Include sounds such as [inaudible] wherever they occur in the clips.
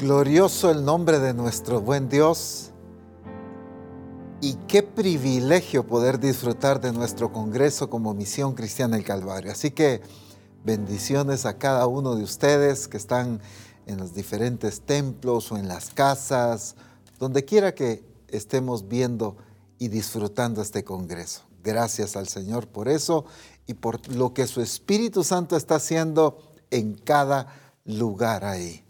Glorioso el nombre de nuestro buen Dios y qué privilegio poder disfrutar de nuestro Congreso como Misión Cristiana del Calvario. Así que bendiciones a cada uno de ustedes que están en los diferentes templos o en las casas, donde quiera que estemos viendo y disfrutando este Congreso. Gracias al Señor por eso y por lo que su Espíritu Santo está haciendo en cada lugar ahí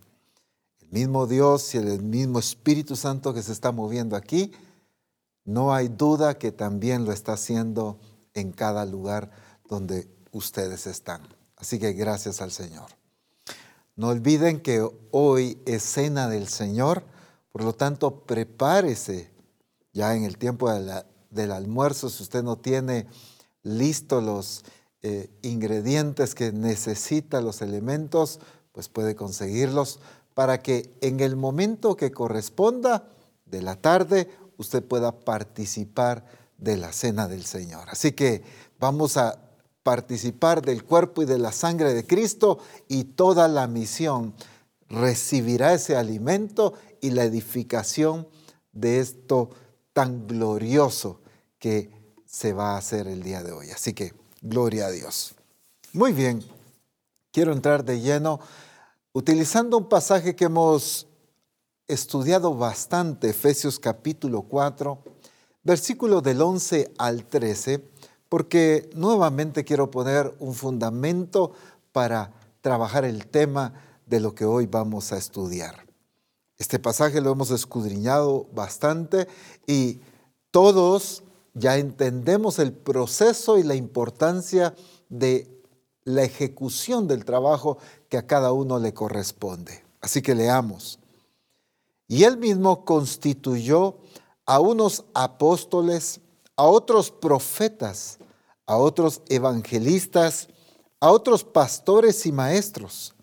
mismo Dios y el mismo Espíritu Santo que se está moviendo aquí, no hay duda que también lo está haciendo en cada lugar donde ustedes están. Así que gracias al Señor. No olviden que hoy es cena del Señor, por lo tanto prepárese ya en el tiempo del almuerzo, si usted no tiene listos los eh, ingredientes que necesita, los elementos, pues puede conseguirlos para que en el momento que corresponda de la tarde usted pueda participar de la cena del Señor. Así que vamos a participar del cuerpo y de la sangre de Cristo y toda la misión recibirá ese alimento y la edificación de esto tan glorioso que se va a hacer el día de hoy. Así que, gloria a Dios. Muy bien, quiero entrar de lleno utilizando un pasaje que hemos estudiado bastante, Efesios capítulo 4, versículo del 11 al 13, porque nuevamente quiero poner un fundamento para trabajar el tema de lo que hoy vamos a estudiar. Este pasaje lo hemos escudriñado bastante y todos ya entendemos el proceso y la importancia de la ejecución del trabajo que a cada uno le corresponde. Así que leamos. Y él mismo constituyó a unos apóstoles, a otros profetas, a otros evangelistas, a otros pastores y maestros,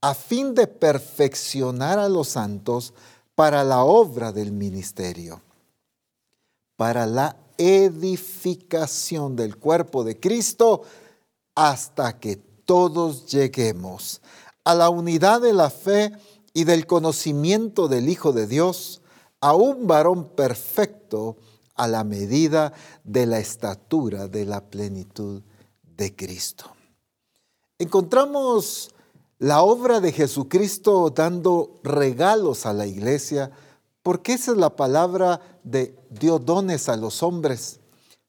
a fin de perfeccionar a los santos para la obra del ministerio, para la edificación del cuerpo de Cristo, hasta que todos lleguemos a la unidad de la fe y del conocimiento del Hijo de Dios, a un varón perfecto a la medida de la estatura de la plenitud de Cristo. Encontramos la obra de Jesucristo dando regalos a la iglesia, porque esa es la palabra de dio dones a los hombres.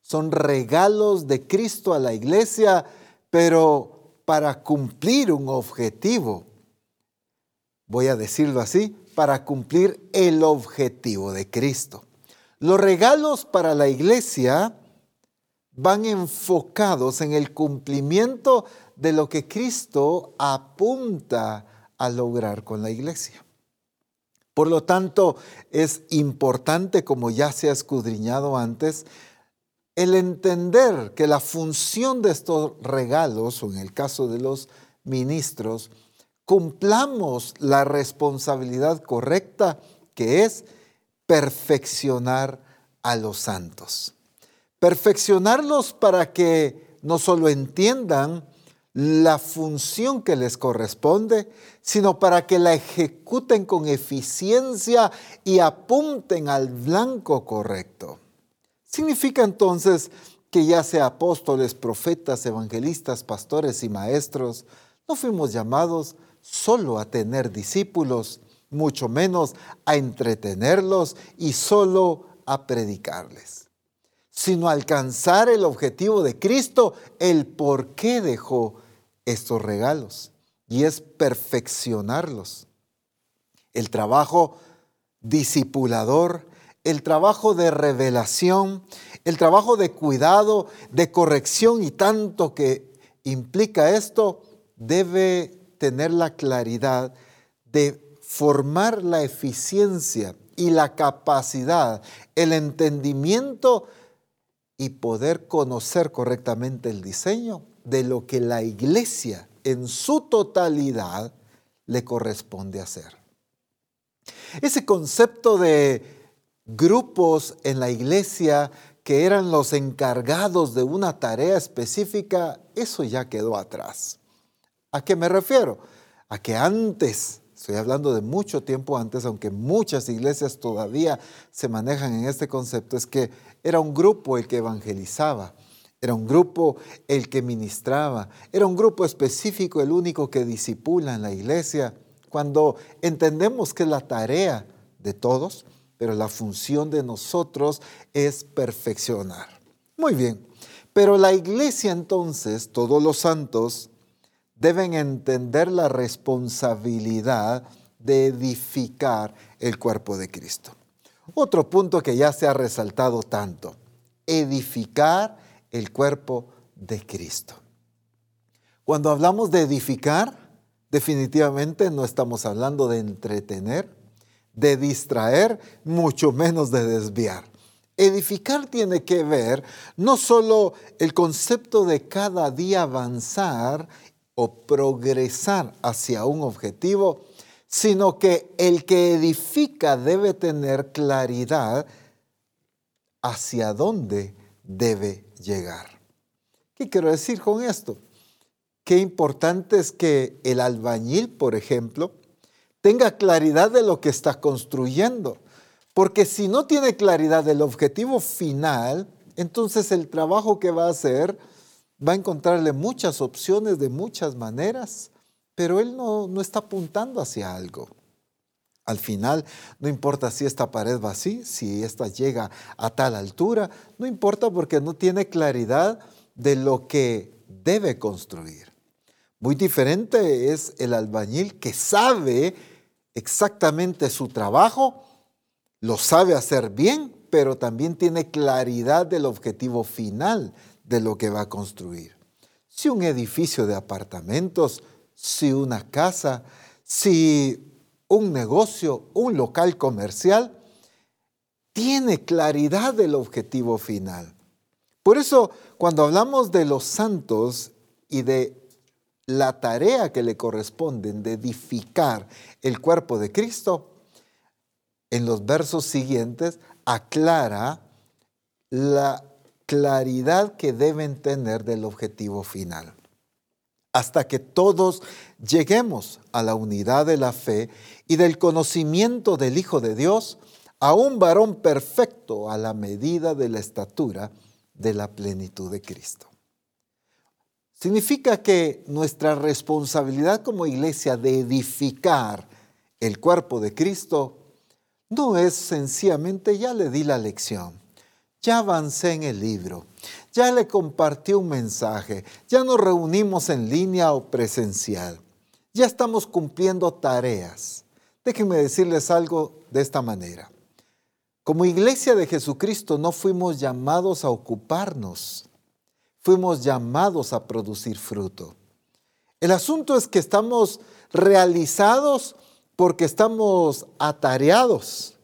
Son regalos de Cristo a la iglesia pero para cumplir un objetivo, voy a decirlo así, para cumplir el objetivo de Cristo. Los regalos para la iglesia van enfocados en el cumplimiento de lo que Cristo apunta a lograr con la iglesia. Por lo tanto, es importante, como ya se ha escudriñado antes, el entender que la función de estos regalos, o en el caso de los ministros, cumplamos la responsabilidad correcta que es perfeccionar a los santos. Perfeccionarlos para que no solo entiendan la función que les corresponde, sino para que la ejecuten con eficiencia y apunten al blanco correcto. Significa entonces que ya sea apóstoles, profetas, evangelistas, pastores y maestros, no fuimos llamados solo a tener discípulos, mucho menos a entretenerlos y solo a predicarles, sino a alcanzar el objetivo de Cristo, el por qué dejó estos regalos, y es perfeccionarlos. El trabajo discipulador el trabajo de revelación, el trabajo de cuidado, de corrección y tanto que implica esto, debe tener la claridad de formar la eficiencia y la capacidad, el entendimiento y poder conocer correctamente el diseño de lo que la iglesia en su totalidad le corresponde hacer. Ese concepto de grupos en la iglesia que eran los encargados de una tarea específica, eso ya quedó atrás. ¿A qué me refiero? A que antes estoy hablando de mucho tiempo antes, aunque muchas iglesias todavía se manejan en este concepto, es que era un grupo el que evangelizaba, era un grupo el que ministraba, era un grupo específico el único que disipula en la iglesia. Cuando entendemos que la tarea de todos, pero la función de nosotros es perfeccionar. Muy bien, pero la iglesia entonces, todos los santos, deben entender la responsabilidad de edificar el cuerpo de Cristo. Otro punto que ya se ha resaltado tanto, edificar el cuerpo de Cristo. Cuando hablamos de edificar, definitivamente no estamos hablando de entretener, de distraer, mucho menos de desviar. Edificar tiene que ver no solo el concepto de cada día avanzar o progresar hacia un objetivo, sino que el que edifica debe tener claridad hacia dónde debe llegar. ¿Qué quiero decir con esto? Qué importante es que el albañil, por ejemplo, tenga claridad de lo que está construyendo. Porque si no tiene claridad del objetivo final, entonces el trabajo que va a hacer va a encontrarle muchas opciones de muchas maneras, pero él no, no está apuntando hacia algo. Al final, no importa si esta pared va así, si esta llega a tal altura, no importa porque no tiene claridad de lo que debe construir. Muy diferente es el albañil que sabe exactamente su trabajo, lo sabe hacer bien, pero también tiene claridad del objetivo final de lo que va a construir. Si un edificio de apartamentos, si una casa, si un negocio, un local comercial, tiene claridad del objetivo final. Por eso, cuando hablamos de los santos y de la tarea que le corresponden de edificar el cuerpo de Cristo, en los versos siguientes aclara la claridad que deben tener del objetivo final. Hasta que todos lleguemos a la unidad de la fe y del conocimiento del Hijo de Dios, a un varón perfecto a la medida de la estatura de la plenitud de Cristo. Significa que nuestra responsabilidad como iglesia de edificar el cuerpo de Cristo no es sencillamente ya le di la lección, ya avancé en el libro, ya le compartí un mensaje, ya nos reunimos en línea o presencial, ya estamos cumpliendo tareas. Déjenme decirles algo de esta manera. Como iglesia de Jesucristo no fuimos llamados a ocuparnos fuimos llamados a producir fruto. El asunto es que estamos realizados porque estamos atareados.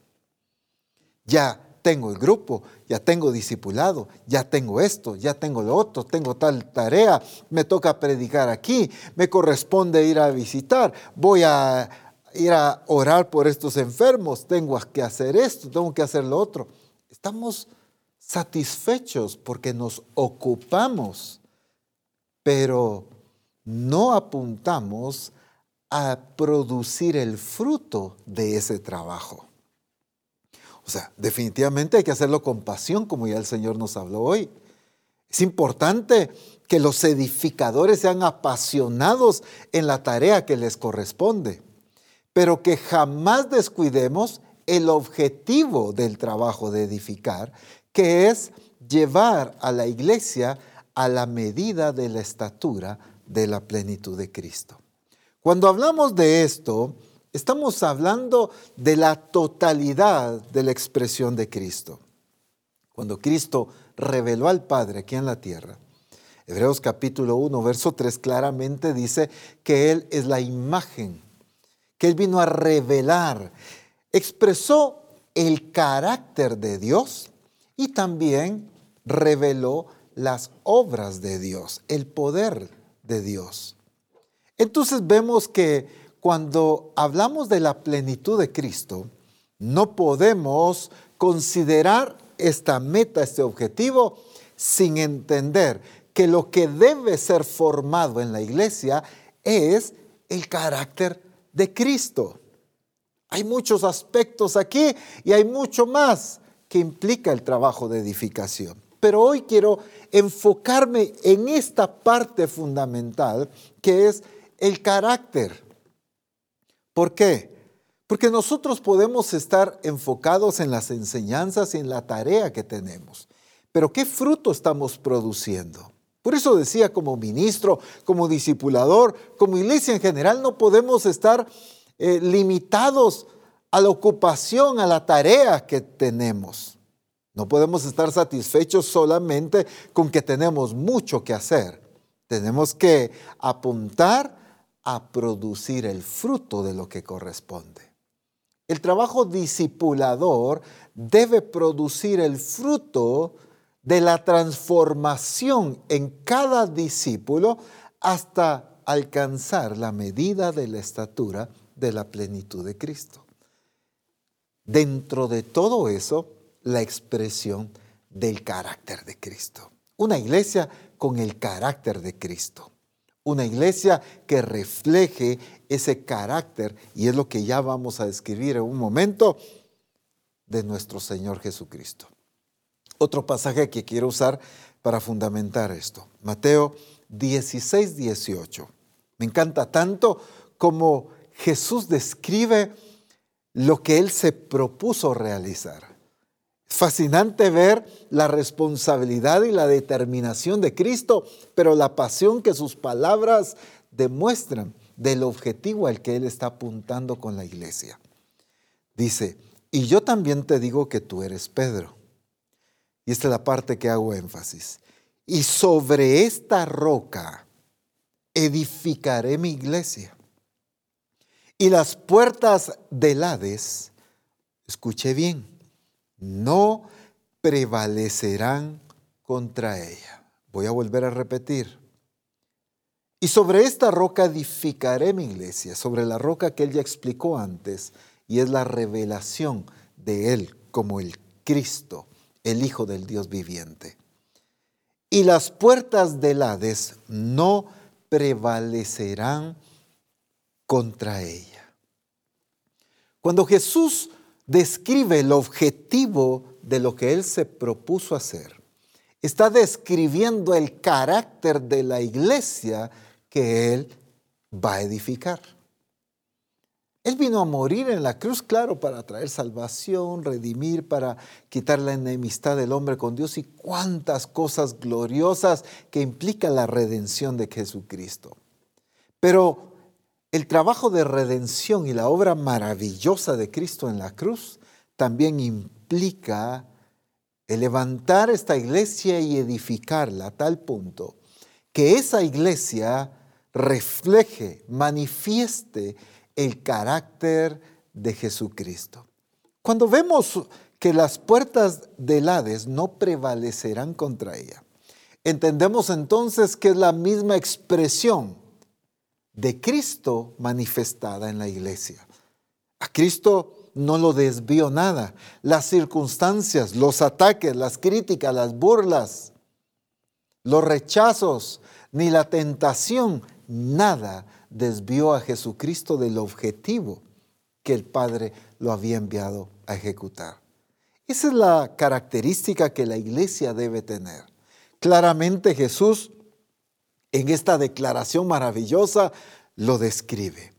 Ya tengo el grupo, ya tengo discipulado, ya tengo esto, ya tengo lo otro, tengo tal tarea, me toca predicar aquí, me corresponde ir a visitar, voy a ir a orar por estos enfermos, tengo que hacer esto, tengo que hacer lo otro. Estamos satisfechos porque nos ocupamos, pero no apuntamos a producir el fruto de ese trabajo. O sea, definitivamente hay que hacerlo con pasión, como ya el Señor nos habló hoy. Es importante que los edificadores sean apasionados en la tarea que les corresponde, pero que jamás descuidemos el objetivo del trabajo de edificar, que es llevar a la iglesia a la medida de la estatura de la plenitud de Cristo. Cuando hablamos de esto, estamos hablando de la totalidad de la expresión de Cristo. Cuando Cristo reveló al Padre aquí en la tierra, Hebreos capítulo 1, verso 3 claramente dice que Él es la imagen, que Él vino a revelar, expresó el carácter de Dios y también reveló las obras de Dios, el poder de Dios. Entonces vemos que cuando hablamos de la plenitud de Cristo, no podemos considerar esta meta, este objetivo, sin entender que lo que debe ser formado en la iglesia es el carácter de Cristo. Hay muchos aspectos aquí y hay mucho más implica el trabajo de edificación. Pero hoy quiero enfocarme en esta parte fundamental que es el carácter. ¿Por qué? Porque nosotros podemos estar enfocados en las enseñanzas y en la tarea que tenemos. Pero ¿qué fruto estamos produciendo? Por eso decía, como ministro, como discipulador, como iglesia en general, no podemos estar eh, limitados a la ocupación, a la tarea que tenemos. No podemos estar satisfechos solamente con que tenemos mucho que hacer. Tenemos que apuntar a producir el fruto de lo que corresponde. El trabajo discipulador debe producir el fruto de la transformación en cada discípulo hasta alcanzar la medida de la estatura de la plenitud de Cristo. Dentro de todo eso, la expresión del carácter de Cristo. Una iglesia con el carácter de Cristo. Una iglesia que refleje ese carácter, y es lo que ya vamos a describir en un momento, de nuestro Señor Jesucristo. Otro pasaje que quiero usar para fundamentar esto. Mateo 16, 18. Me encanta tanto como Jesús describe lo que Él se propuso realizar. Fascinante ver la responsabilidad y la determinación de Cristo, pero la pasión que sus palabras demuestran del objetivo al que Él está apuntando con la iglesia. Dice, y yo también te digo que tú eres Pedro y esta es la parte que hago énfasis. Y sobre esta roca edificaré mi iglesia. Y las puertas del Hades, escuche bien, no prevalecerán contra ella. Voy a volver a repetir. Y sobre esta roca edificaré mi iglesia, sobre la roca que él ya explicó antes, y es la revelación de él como el Cristo el Hijo del Dios viviente. Y las puertas del Hades no prevalecerán contra ella. Cuando Jesús describe el objetivo de lo que Él se propuso hacer, está describiendo el carácter de la iglesia que Él va a edificar. Él vino a morir en la cruz, claro, para traer salvación, redimir, para quitar la enemistad del hombre con Dios y cuántas cosas gloriosas que implica la redención de Jesucristo. Pero el trabajo de redención y la obra maravillosa de Cristo en la cruz también implica el levantar esta iglesia y edificarla a tal punto que esa iglesia refleje, manifieste el carácter de Jesucristo. Cuando vemos que las puertas del Hades no prevalecerán contra ella, entendemos entonces que es la misma expresión de Cristo manifestada en la iglesia. A Cristo no lo desvió nada. Las circunstancias, los ataques, las críticas, las burlas, los rechazos, ni la tentación, nada desvió a Jesucristo del objetivo que el Padre lo había enviado a ejecutar. Esa es la característica que la iglesia debe tener. Claramente Jesús en esta declaración maravillosa lo describe.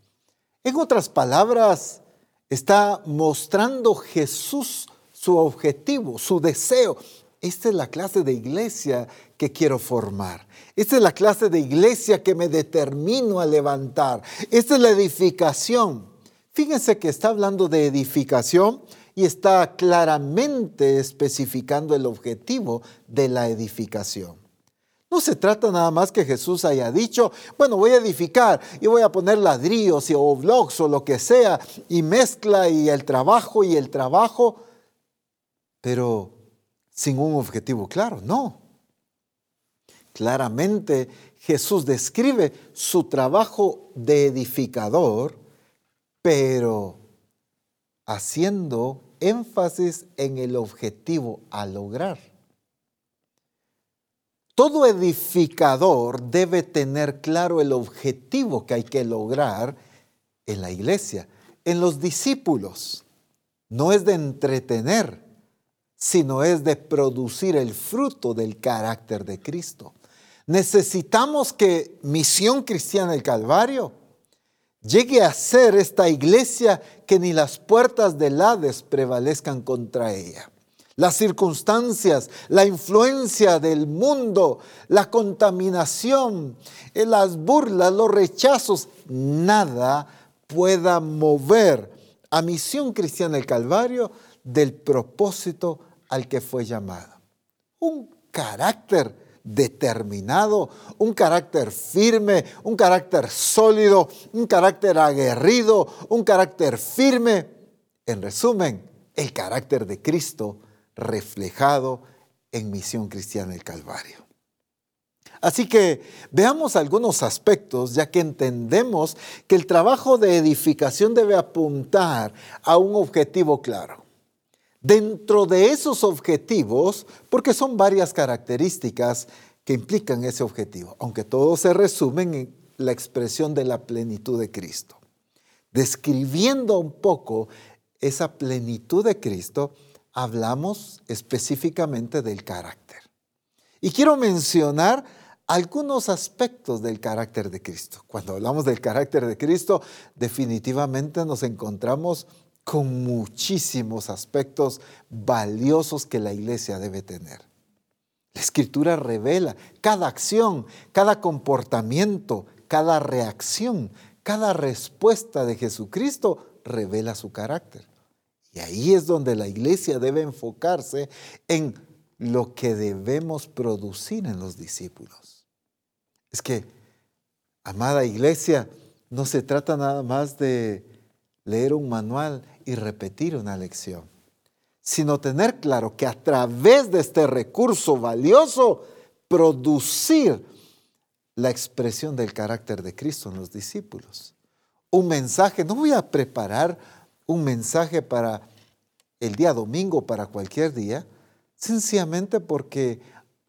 En otras palabras, está mostrando Jesús su objetivo, su deseo. Esta es la clase de iglesia que quiero formar. Esta es la clase de iglesia que me determino a levantar. Esta es la edificación. Fíjense que está hablando de edificación y está claramente especificando el objetivo de la edificación. No se trata nada más que Jesús haya dicho, bueno, voy a edificar y voy a poner ladrillos o blocks o lo que sea, y mezcla y el trabajo y el trabajo, pero sin un objetivo claro, no. Claramente Jesús describe su trabajo de edificador, pero haciendo énfasis en el objetivo a lograr. Todo edificador debe tener claro el objetivo que hay que lograr en la iglesia, en los discípulos. No es de entretener, sino es de producir el fruto del carácter de Cristo. Necesitamos que Misión Cristiana del Calvario llegue a ser esta iglesia que ni las puertas del Hades prevalezcan contra ella. Las circunstancias, la influencia del mundo, la contaminación, eh, las burlas, los rechazos, nada pueda mover a Misión Cristiana del Calvario del propósito al que fue llamado. Un carácter determinado, un carácter firme, un carácter sólido, un carácter aguerrido, un carácter firme. En resumen, el carácter de Cristo reflejado en Misión Cristiana del Calvario. Así que veamos algunos aspectos, ya que entendemos que el trabajo de edificación debe apuntar a un objetivo claro. Dentro de esos objetivos, porque son varias características que implican ese objetivo, aunque todos se resumen en la expresión de la plenitud de Cristo. Describiendo un poco esa plenitud de Cristo, hablamos específicamente del carácter. Y quiero mencionar algunos aspectos del carácter de Cristo. Cuando hablamos del carácter de Cristo, definitivamente nos encontramos con muchísimos aspectos valiosos que la iglesia debe tener. La escritura revela cada acción, cada comportamiento, cada reacción, cada respuesta de Jesucristo revela su carácter. Y ahí es donde la iglesia debe enfocarse en lo que debemos producir en los discípulos. Es que, amada iglesia, no se trata nada más de leer un manual y repetir una lección, sino tener claro que a través de este recurso valioso, producir la expresión del carácter de Cristo en los discípulos. Un mensaje, no voy a preparar un mensaje para el día domingo, para cualquier día, sencillamente porque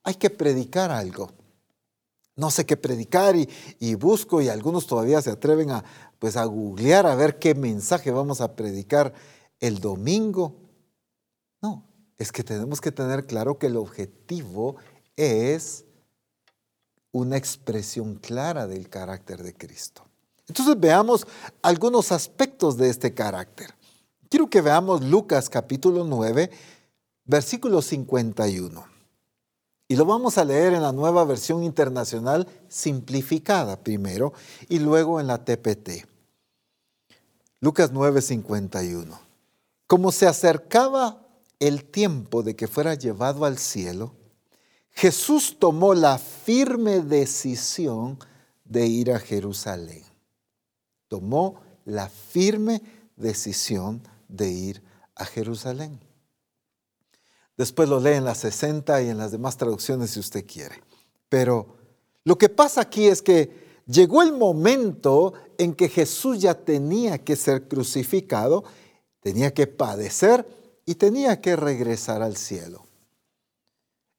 hay que predicar algo no sé qué predicar y, busco y algunos todavía se atreven a, pues, a googlear a ver qué mensaje vamos a predicar el domingo. No, es que tenemos que tener claro que el objetivo es una expresión clara del carácter de Cristo. Entonces veamos algunos aspectos de este carácter. Quiero que veamos Lucas capítulo 9, versículo 51. Y lo vamos a leer en la nueva versión internacional simplificada primero y luego en la TPT. Lucas 9:51. Como se acercaba el tiempo de que fuera llevado al cielo, Jesús tomó la firme decisión de ir a Jerusalén. Tomó la firme decisión de ir a Jerusalén. Después lo lee en las 60 y en las demás traducciones si usted quiere. Pero lo que pasa aquí es que llegó el momento en que Jesús ya tenía que ser crucificado, tenía que padecer y tenía que regresar al cielo.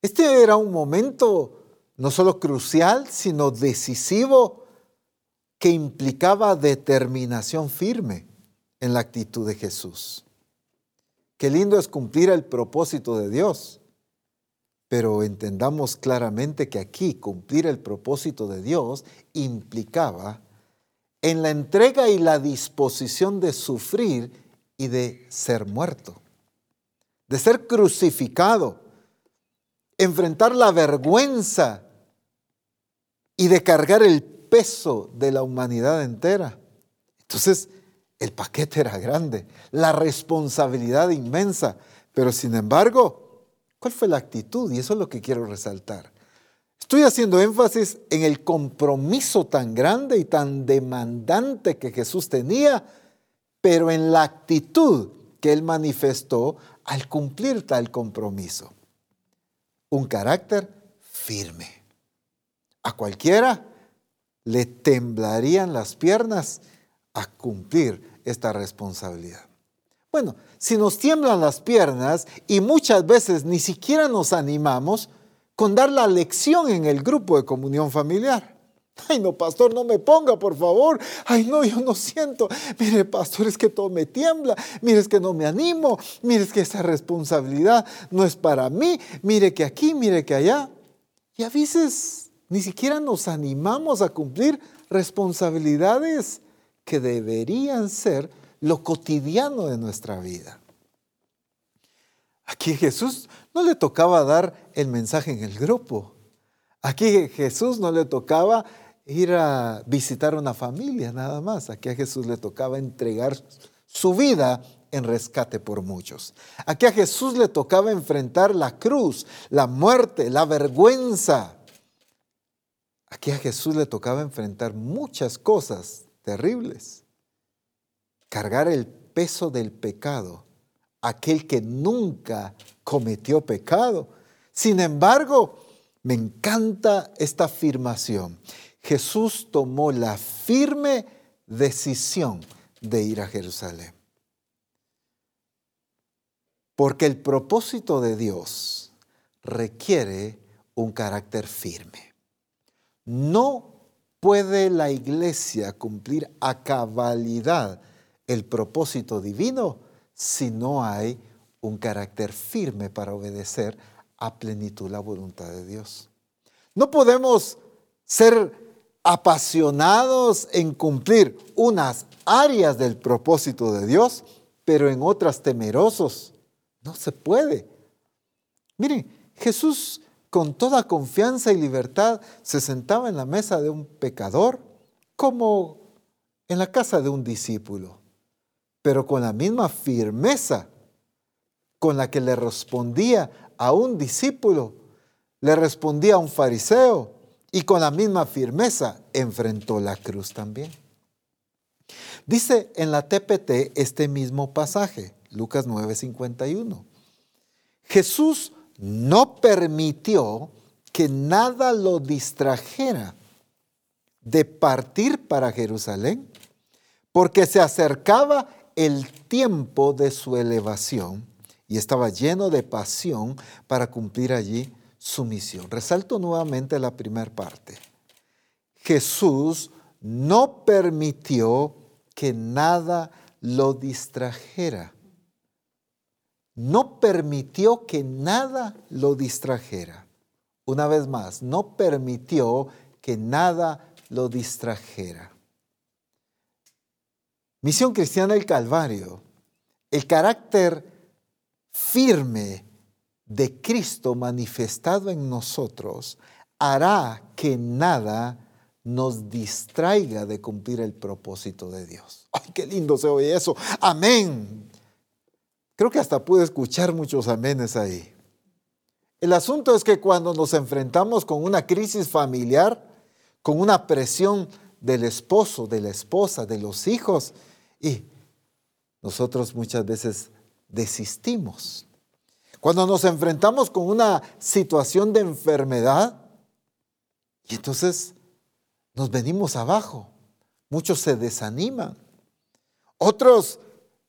Este era un momento no solo crucial, sino decisivo, que implicaba determinación firme en la actitud de Jesús. Qué lindo es cumplir el propósito de Dios. Pero entendamos claramente que aquí cumplir el propósito de Dios implicaba en la entrega y la disposición de sufrir y de ser muerto, de ser crucificado, enfrentar la vergüenza y de cargar el peso de la humanidad entera. Entonces, el paquete era grande, la responsabilidad inmensa, pero sin embargo, ¿cuál fue la actitud? Y eso es lo que quiero resaltar. Estoy haciendo énfasis en el compromiso tan grande y tan demandante que Jesús tenía, pero en la actitud que él manifestó al cumplir tal compromiso. Un carácter firme. A cualquiera le temblarían las piernas a cumplir esta responsabilidad. Bueno, si nos tiemblan las piernas y muchas veces ni siquiera nos animamos con dar la lección en el grupo de comunión familiar. Ay, no, pastor, no me ponga, por favor. Ay, no, yo no siento. Mire, pastor, es que todo me tiembla. Mire, es que no me animo. Mire, es que esa responsabilidad no es para mí. Mire que aquí, mire que allá. Y a veces ni siquiera nos animamos a cumplir responsabilidades que deberían ser lo cotidiano de nuestra vida. Aquí Jesús no le tocaba dar el mensaje en el grupo. Aquí Jesús no le tocaba ir a visitar una familia nada más. Aquí a Jesús le tocaba entregar su vida en rescate por muchos. Aquí a Jesús le tocaba enfrentar la cruz, la muerte, la vergüenza. Aquí a Jesús le tocaba enfrentar muchas cosas terribles. Cargar el peso del pecado, aquel que nunca cometió pecado. Sin embargo, me encanta esta afirmación. Jesús tomó la firme decisión de ir a Jerusalén. Porque el propósito de Dios requiere un carácter firme. No puede la iglesia cumplir a cabalidad el propósito divino si no hay un carácter firme para obedecer a plenitud la voluntad de Dios. No podemos ser apasionados en cumplir unas áreas del propósito de Dios, pero en otras temerosos. No se puede. Miren, Jesús con toda confianza y libertad se sentaba en la mesa de un pecador como en la casa de un discípulo, pero con la misma firmeza con la que le respondía a un discípulo, le respondía a un fariseo y con la misma firmeza enfrentó la cruz también. Dice en la TPT este mismo pasaje, Lucas 9:51. Jesús no permitió que nada lo distrajera de partir para Jerusalén, porque se acercaba el tiempo de su elevación y estaba lleno de pasión para cumplir allí su misión. Resalto nuevamente la primera parte. Jesús no permitió que nada lo distrajera. No permitió que nada lo distrajera. Una vez más, no permitió que nada lo distrajera. Misión Cristiana del Calvario. El carácter firme de Cristo manifestado en nosotros hará que nada nos distraiga de cumplir el propósito de Dios. ¡Ay, qué lindo se oye eso! Amén. Creo que hasta pude escuchar muchos amenes ahí. El asunto es que cuando nos enfrentamos con una crisis familiar, con una presión del esposo, de la esposa, de los hijos, y nosotros muchas veces desistimos. Cuando nos enfrentamos con una situación de enfermedad, y entonces nos venimos abajo. Muchos se desaniman. Otros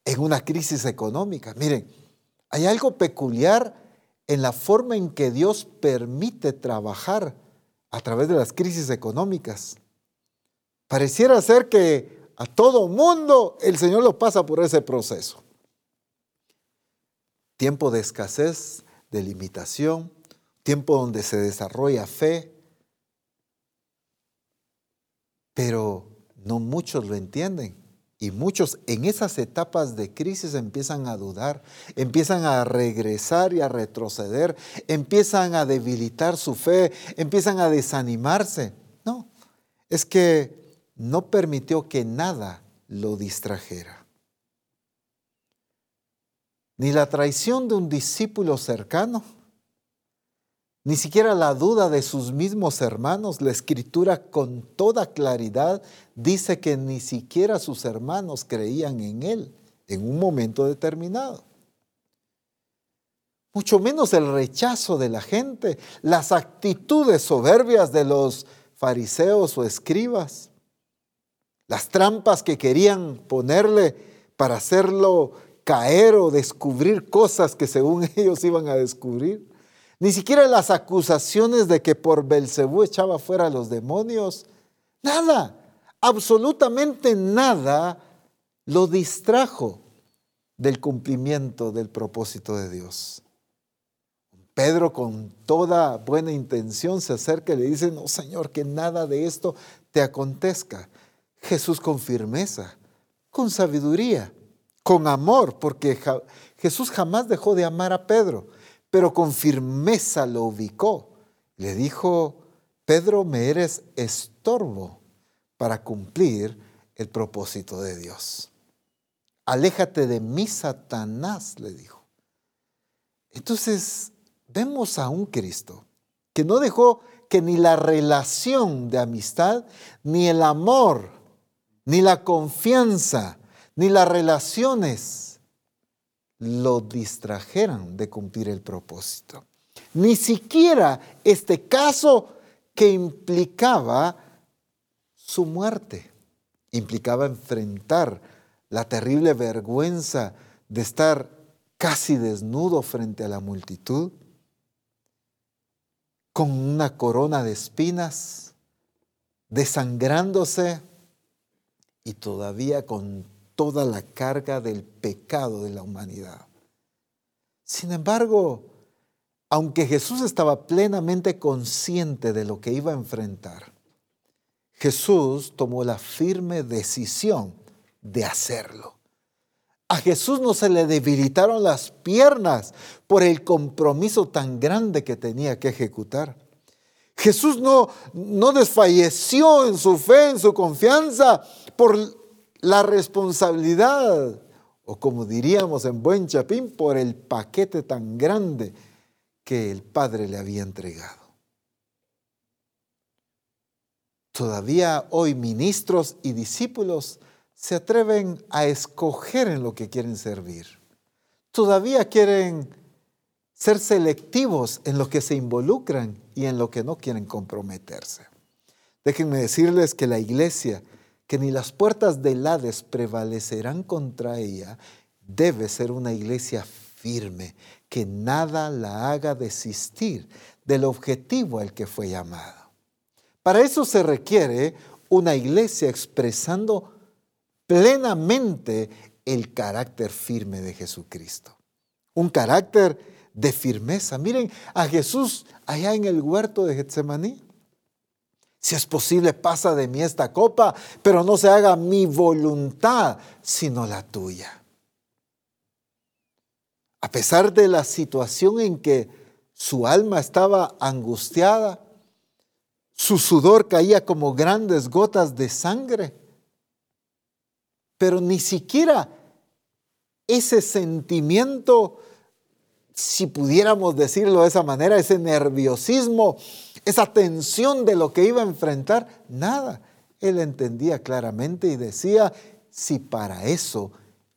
en una crisis económica. Miren, hay algo peculiar en la forma en que Dios permite trabajar a través de las crisis económicas. Pareciera ser que a todo mundo el Señor lo pasa por ese proceso tiempo de escasez, de limitación, tiempo donde se desarrolla fe, pero no muchos lo entienden. Y muchos en esas etapas de crisis empiezan a dudar, empiezan a regresar y a retroceder, empiezan a debilitar su fe, empiezan a desanimarse. No, es que no permitió que nada lo distrajera ni la traición de un discípulo cercano, ni siquiera la duda de sus mismos hermanos. La escritura con toda claridad dice que ni siquiera sus hermanos creían en él en un momento determinado. Mucho menos el rechazo de la gente, las actitudes soberbias de los fariseos o escribas, las trampas que querían ponerle para hacerlo caer o descubrir cosas que según [laughs] ellos iban a descubrir. Ni siquiera las acusaciones de que por Belcebú echaba fuera a los demonios Nada, absolutamente nada lo distrajo del cumplimiento del propósito de Dios. Pedro con toda buena intención se acerca y le dice, no Señor, que nada de esto te acontezca. Jesús con firmeza, con sabiduría, con amor, porque Jesús jamás dejó de amar a Pedro, pero con firmeza lo ubicó. Le dijo, Pedro, me eres estorbo para cumplir el propósito de Dios. Aléjate de mí, Satanás, le dijo. Entonces, vemos a un Cristo que no dejó que ni la relación de amistad, ni el amor, ni la confianza, ni las relaciones lo distrajeran de cumplir el propósito. Ni siquiera este caso que implicaba su muerte, implicaba enfrentar la terrible vergüenza de estar casi desnudo frente a la multitud con una corona de espinas, desangrándose y todavía con toda la carga del pecado de la humanidad. Sin embargo, aunque Jesús estaba plenamente consciente de lo que iba a enfrentar, Jesús tomó la firme decisión de hacerlo. A Jesús no se le debilitaron las piernas por el compromiso tan grande que tenía que ejecutar. Jesús no, no desfalleció en su fe, en su confianza, por la responsabilidad, o como diríamos en buen chapín, por el paquete tan grande que el Padre le había entregado. Todavía hoy ministros y discípulos se atreven a escoger en lo que quieren servir. Todavía quieren ser selectivos en lo que se involucran y en lo que no quieren comprometerse. Déjenme decirles que la iglesia, que ni las puertas del Hades prevalecerán contra ella, debe ser una iglesia firme, que nada la haga desistir del objetivo al que fue llamada. Para eso se requiere una iglesia expresando plenamente el carácter firme de Jesucristo. Un carácter de firmeza. Miren a Jesús allá en el huerto de Getsemaní. Si es posible, pasa de mí esta copa, pero no se haga mi voluntad, sino la tuya. A pesar de la situación en que su alma estaba angustiada, su sudor caía como grandes gotas de sangre pero ni siquiera ese sentimiento, si pudiéramos decirlo de esa manera, ese nerviosismo, esa tensión de lo que iba a enfrentar, nada. Él entendía claramente y decía, si para eso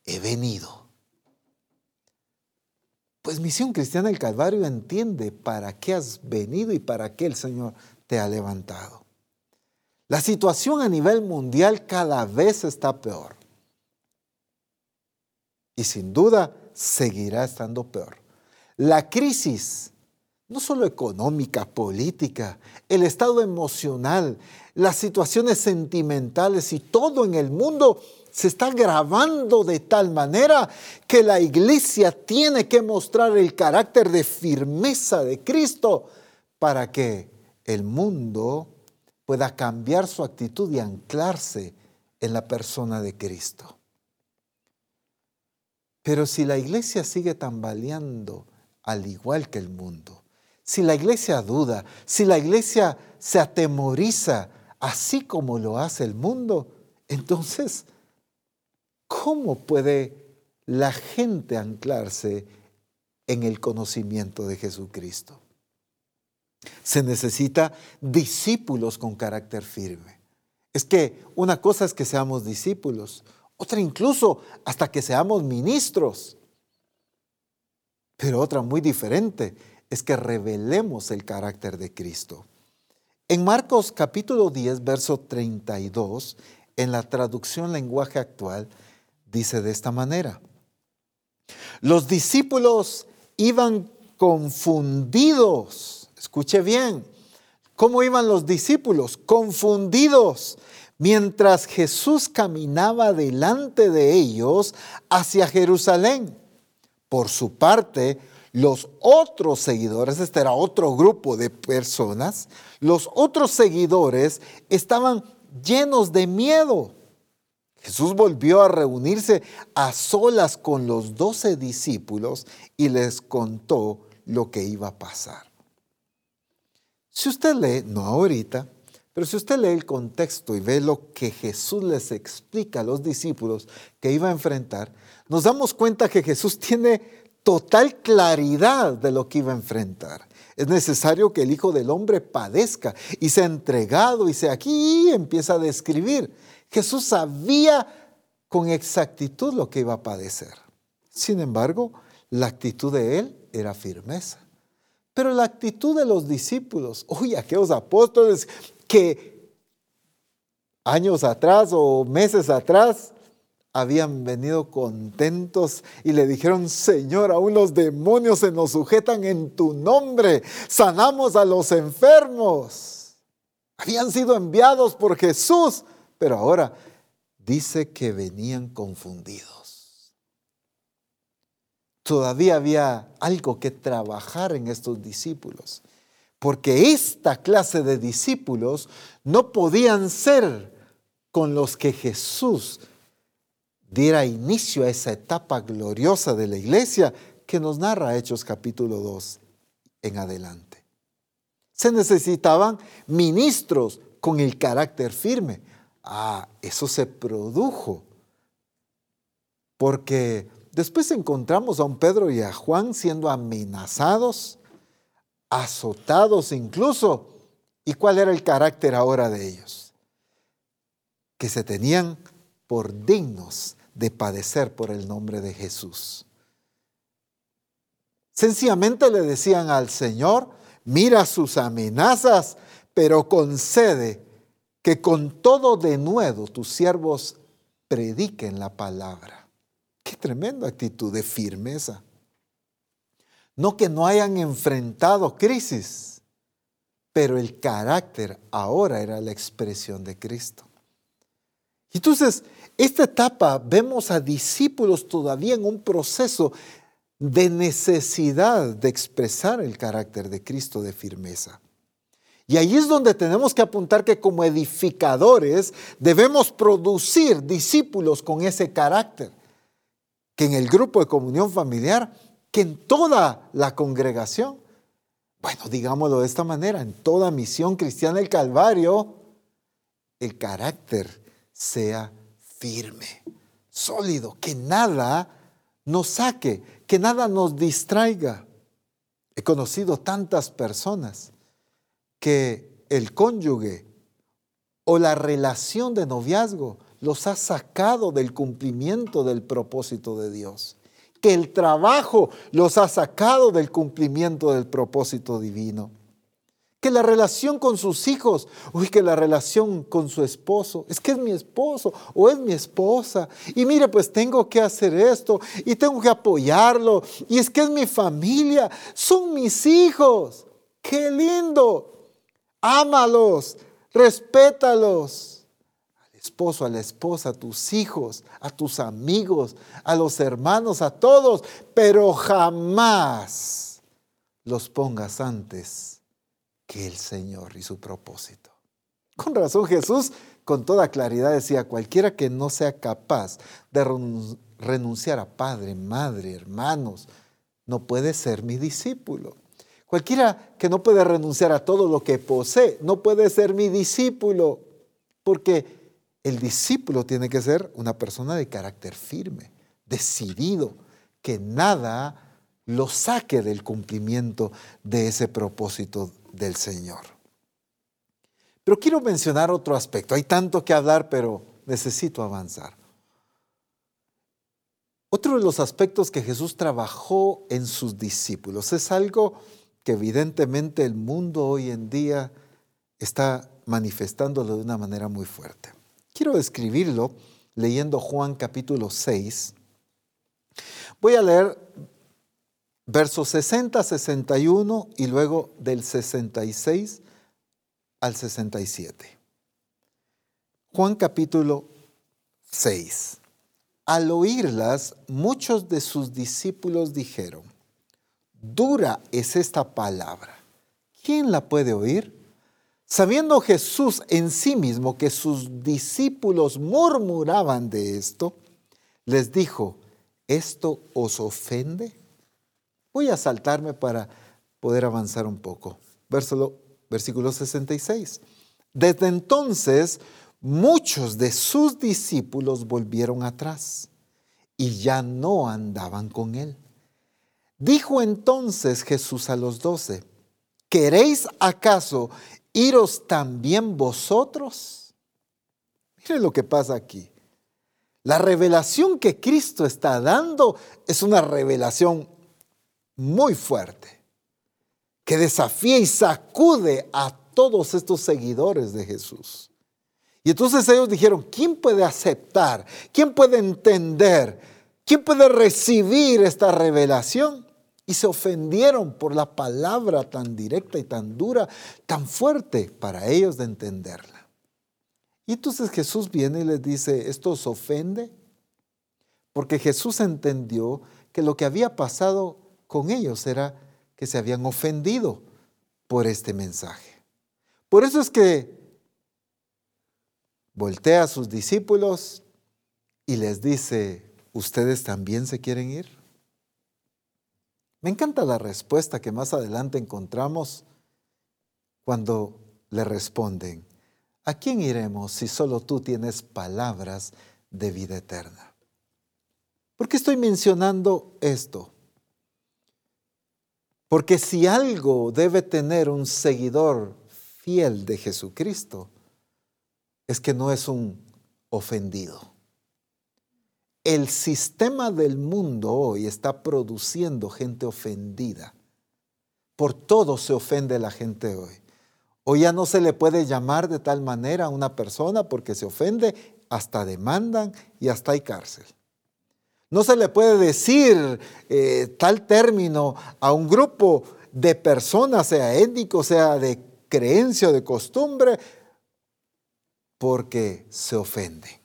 he venido. Pues Misión Cristiana del Calvario entiende para qué has venido y para qué el Señor te ha levantado. La situación a nivel mundial cada vez está peor y sin duda seguirá estando peor. La crisis, no solo económica, política, el estado emocional, las situaciones sentimentales y todo en el mundo se está agravando de tal manera que la iglesia tiene que mostrar el carácter de firmeza de Cristo para que el mundo pueda cambiar su actitud y anclarse en la persona de Cristo. Pero si la iglesia sigue tambaleando al igual que el mundo, si la iglesia duda, si la iglesia se atemoriza así como lo hace el mundo, entonces, ¿cómo puede la gente anclarse en el conocimiento de Jesucristo? Se necesita discípulos con carácter firme. Es que una cosa es que seamos discípulos, otra incluso hasta que seamos ministros. Pero otra muy diferente es que revelemos el carácter de Cristo. En Marcos capítulo 10, verso 32, en la traducción lenguaje actual, dice de esta manera. Los discípulos iban confundidos, escuche bien, ¿Cómo iban los discípulos? Confundidos, mientras Jesús caminaba delante de ellos hacia Jerusalén. Por su parte, los otros seguidores, este era otro grupo de personas, los otros seguidores estaban llenos de miedo. Jesús volvió a reunirse a solas con los doce discípulos y les contó lo que iba a pasar. Si usted lee, no ahorita, pero si usted lee el contexto y ve lo que Jesús les explica a los discípulos que iba a enfrentar, nos damos cuenta que Jesús tiene total claridad de lo que iba a enfrentar. Es necesario que el Hijo del Hombre padezca y sea entregado y sea aquí empieza a describir. Jesús sabía con exactitud lo que iba a padecer. Sin embargo, la actitud de él era firmeza. Pero la actitud de los discípulos, uy, aquellos apóstoles que años atrás o meses atrás habían venido contentos y le dijeron, Señor, aún los demonios se nos sujetan en tu nombre, sanamos a los enfermos. Habían sido enviados por Jesús, pero ahora dice que venían confundidos todavía había algo que trabajar en estos discípulos, porque esta clase de discípulos no podían ser con los que Jesús diera inicio a esa etapa gloriosa de la iglesia que nos narra Hechos capítulo 2 en adelante. Se necesitaban ministros con el carácter firme. Ah, eso se produjo porque Después encontramos a un Pedro y a Juan siendo amenazados, azotados incluso. ¿Y cuál era el carácter ahora de ellos? Que se tenían por dignos de padecer por el nombre de Jesús. Sencillamente le decían al Señor, mira sus amenazas, pero concede que con todo denuedo tus siervos prediquen la palabra. Qué tremenda actitud de firmeza. No que no hayan enfrentado crisis, pero el carácter ahora era la expresión de Cristo. Entonces, esta etapa vemos a discípulos todavía en un proceso de necesidad de expresar el carácter de Cristo de firmeza. Y ahí es donde tenemos que apuntar que como edificadores debemos producir discípulos con ese carácter que en el grupo de comunión familiar, que en toda la congregación, bueno, digámoslo de esta manera, en toda misión cristiana del Calvario, el carácter sea firme, sólido, que nada nos saque, que nada nos distraiga. He conocido tantas personas que el cónyuge o la relación de noviazgo los ha sacado del cumplimiento del propósito de Dios. Que el trabajo los ha sacado del cumplimiento del propósito divino. Que la relación con sus hijos, uy, que la relación con su esposo, es que es mi esposo o es mi esposa. Y mire, pues tengo que hacer esto y tengo que apoyarlo. Y es que es mi familia, son mis hijos. Qué lindo. Ámalos, respétalos esposo, a la esposa, a tus hijos, a tus amigos, a los hermanos, a todos, pero jamás los pongas antes el Señor y su propósito. Con razón Jesús con toda claridad decía, cualquiera que no sea capaz de renunciar a padre, madre, hermanos, no puede ser mi discípulo. Cualquiera que no puede renunciar a todo lo que posee, no puede ser mi discípulo, porque el discípulo tiene que ser una persona de carácter firme, decidido, que nada lo saque del cumplimiento de ese propósito del Señor. Pero quiero mencionar otro aspecto. Hay tanto que hablar, pero necesito avanzar. Otro de los aspectos que Jesús trabajó en sus discípulos es algo que evidentemente el mundo hoy en día está manifestándolo de una manera muy fuerte. Quiero describirlo leyendo Juan capítulo 6. Voy a leer versos 60, 61 y luego del 66 al 67. Juan capítulo 6. Al oírlas, muchos de sus discípulos dijeron, dura es esta palabra. ¿Quién la puede oír? Sabiendo Jesús en sí mismo que sus discípulos murmuraban de esto, les dijo, ¿esto os ofende? Voy a saltarme para poder avanzar un poco. Versículo, versículo 66. Desde entonces, muchos de sus discípulos volvieron atrás y ya no andaban con él. Dijo entonces Jesús a los doce, ¿queréis acaso iros también vosotros? Mire lo que pasa aquí. La revelación que Cristo está dando es una revelación muy fuerte, que desafía y sacude a todos estos seguidores de Jesús. Y entonces ellos dijeron, ¿quién puede aceptar? ¿Quién puede entender? ¿Quién puede recibir esta revelación? Y se ofendieron por la palabra tan directa y tan dura, tan fuerte para ellos de entenderla. Y entonces Jesús viene y les dice, ¿esto os ofende? Porque Jesús entendió que lo que había pasado con ellos era que se habían ofendido por este mensaje. Por eso es que voltea a sus discípulos y les dice, ¿ustedes también se quieren ir? Me encanta la respuesta que más adelante encontramos cuando le responden, ¿a quién iremos si solo tú tienes palabras de vida eterna? ¿Por qué estoy mencionando esto? Porque si algo debe tener un seguidor fiel de Jesucristo, es que no es un ofendido. El sistema del mundo hoy está produciendo gente ofendida. Por todo se ofende la gente hoy. Hoy ya no se le puede llamar de tal manera a una persona porque se ofende, hasta demandan y hasta hay cárcel. No se le puede decir eh, tal término a un grupo de personas, sea étnico, sea de creencia o de costumbre, porque se ofende.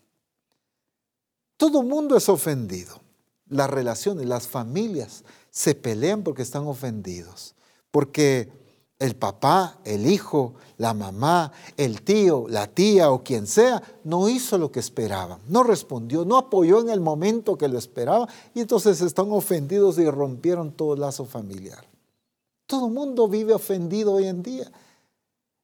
Todo mundo es ofendido. Las relaciones, las familias se pelean porque están ofendidos, porque el papá, el hijo, la mamá, el tío, la tía o quien sea, no hizo lo que esperaban, no respondió, no apoyó en el momento que lo esperaba y entonces están ofendidos y rompieron todo el lazo familiar. Todo el mundo vive ofendido hoy en día.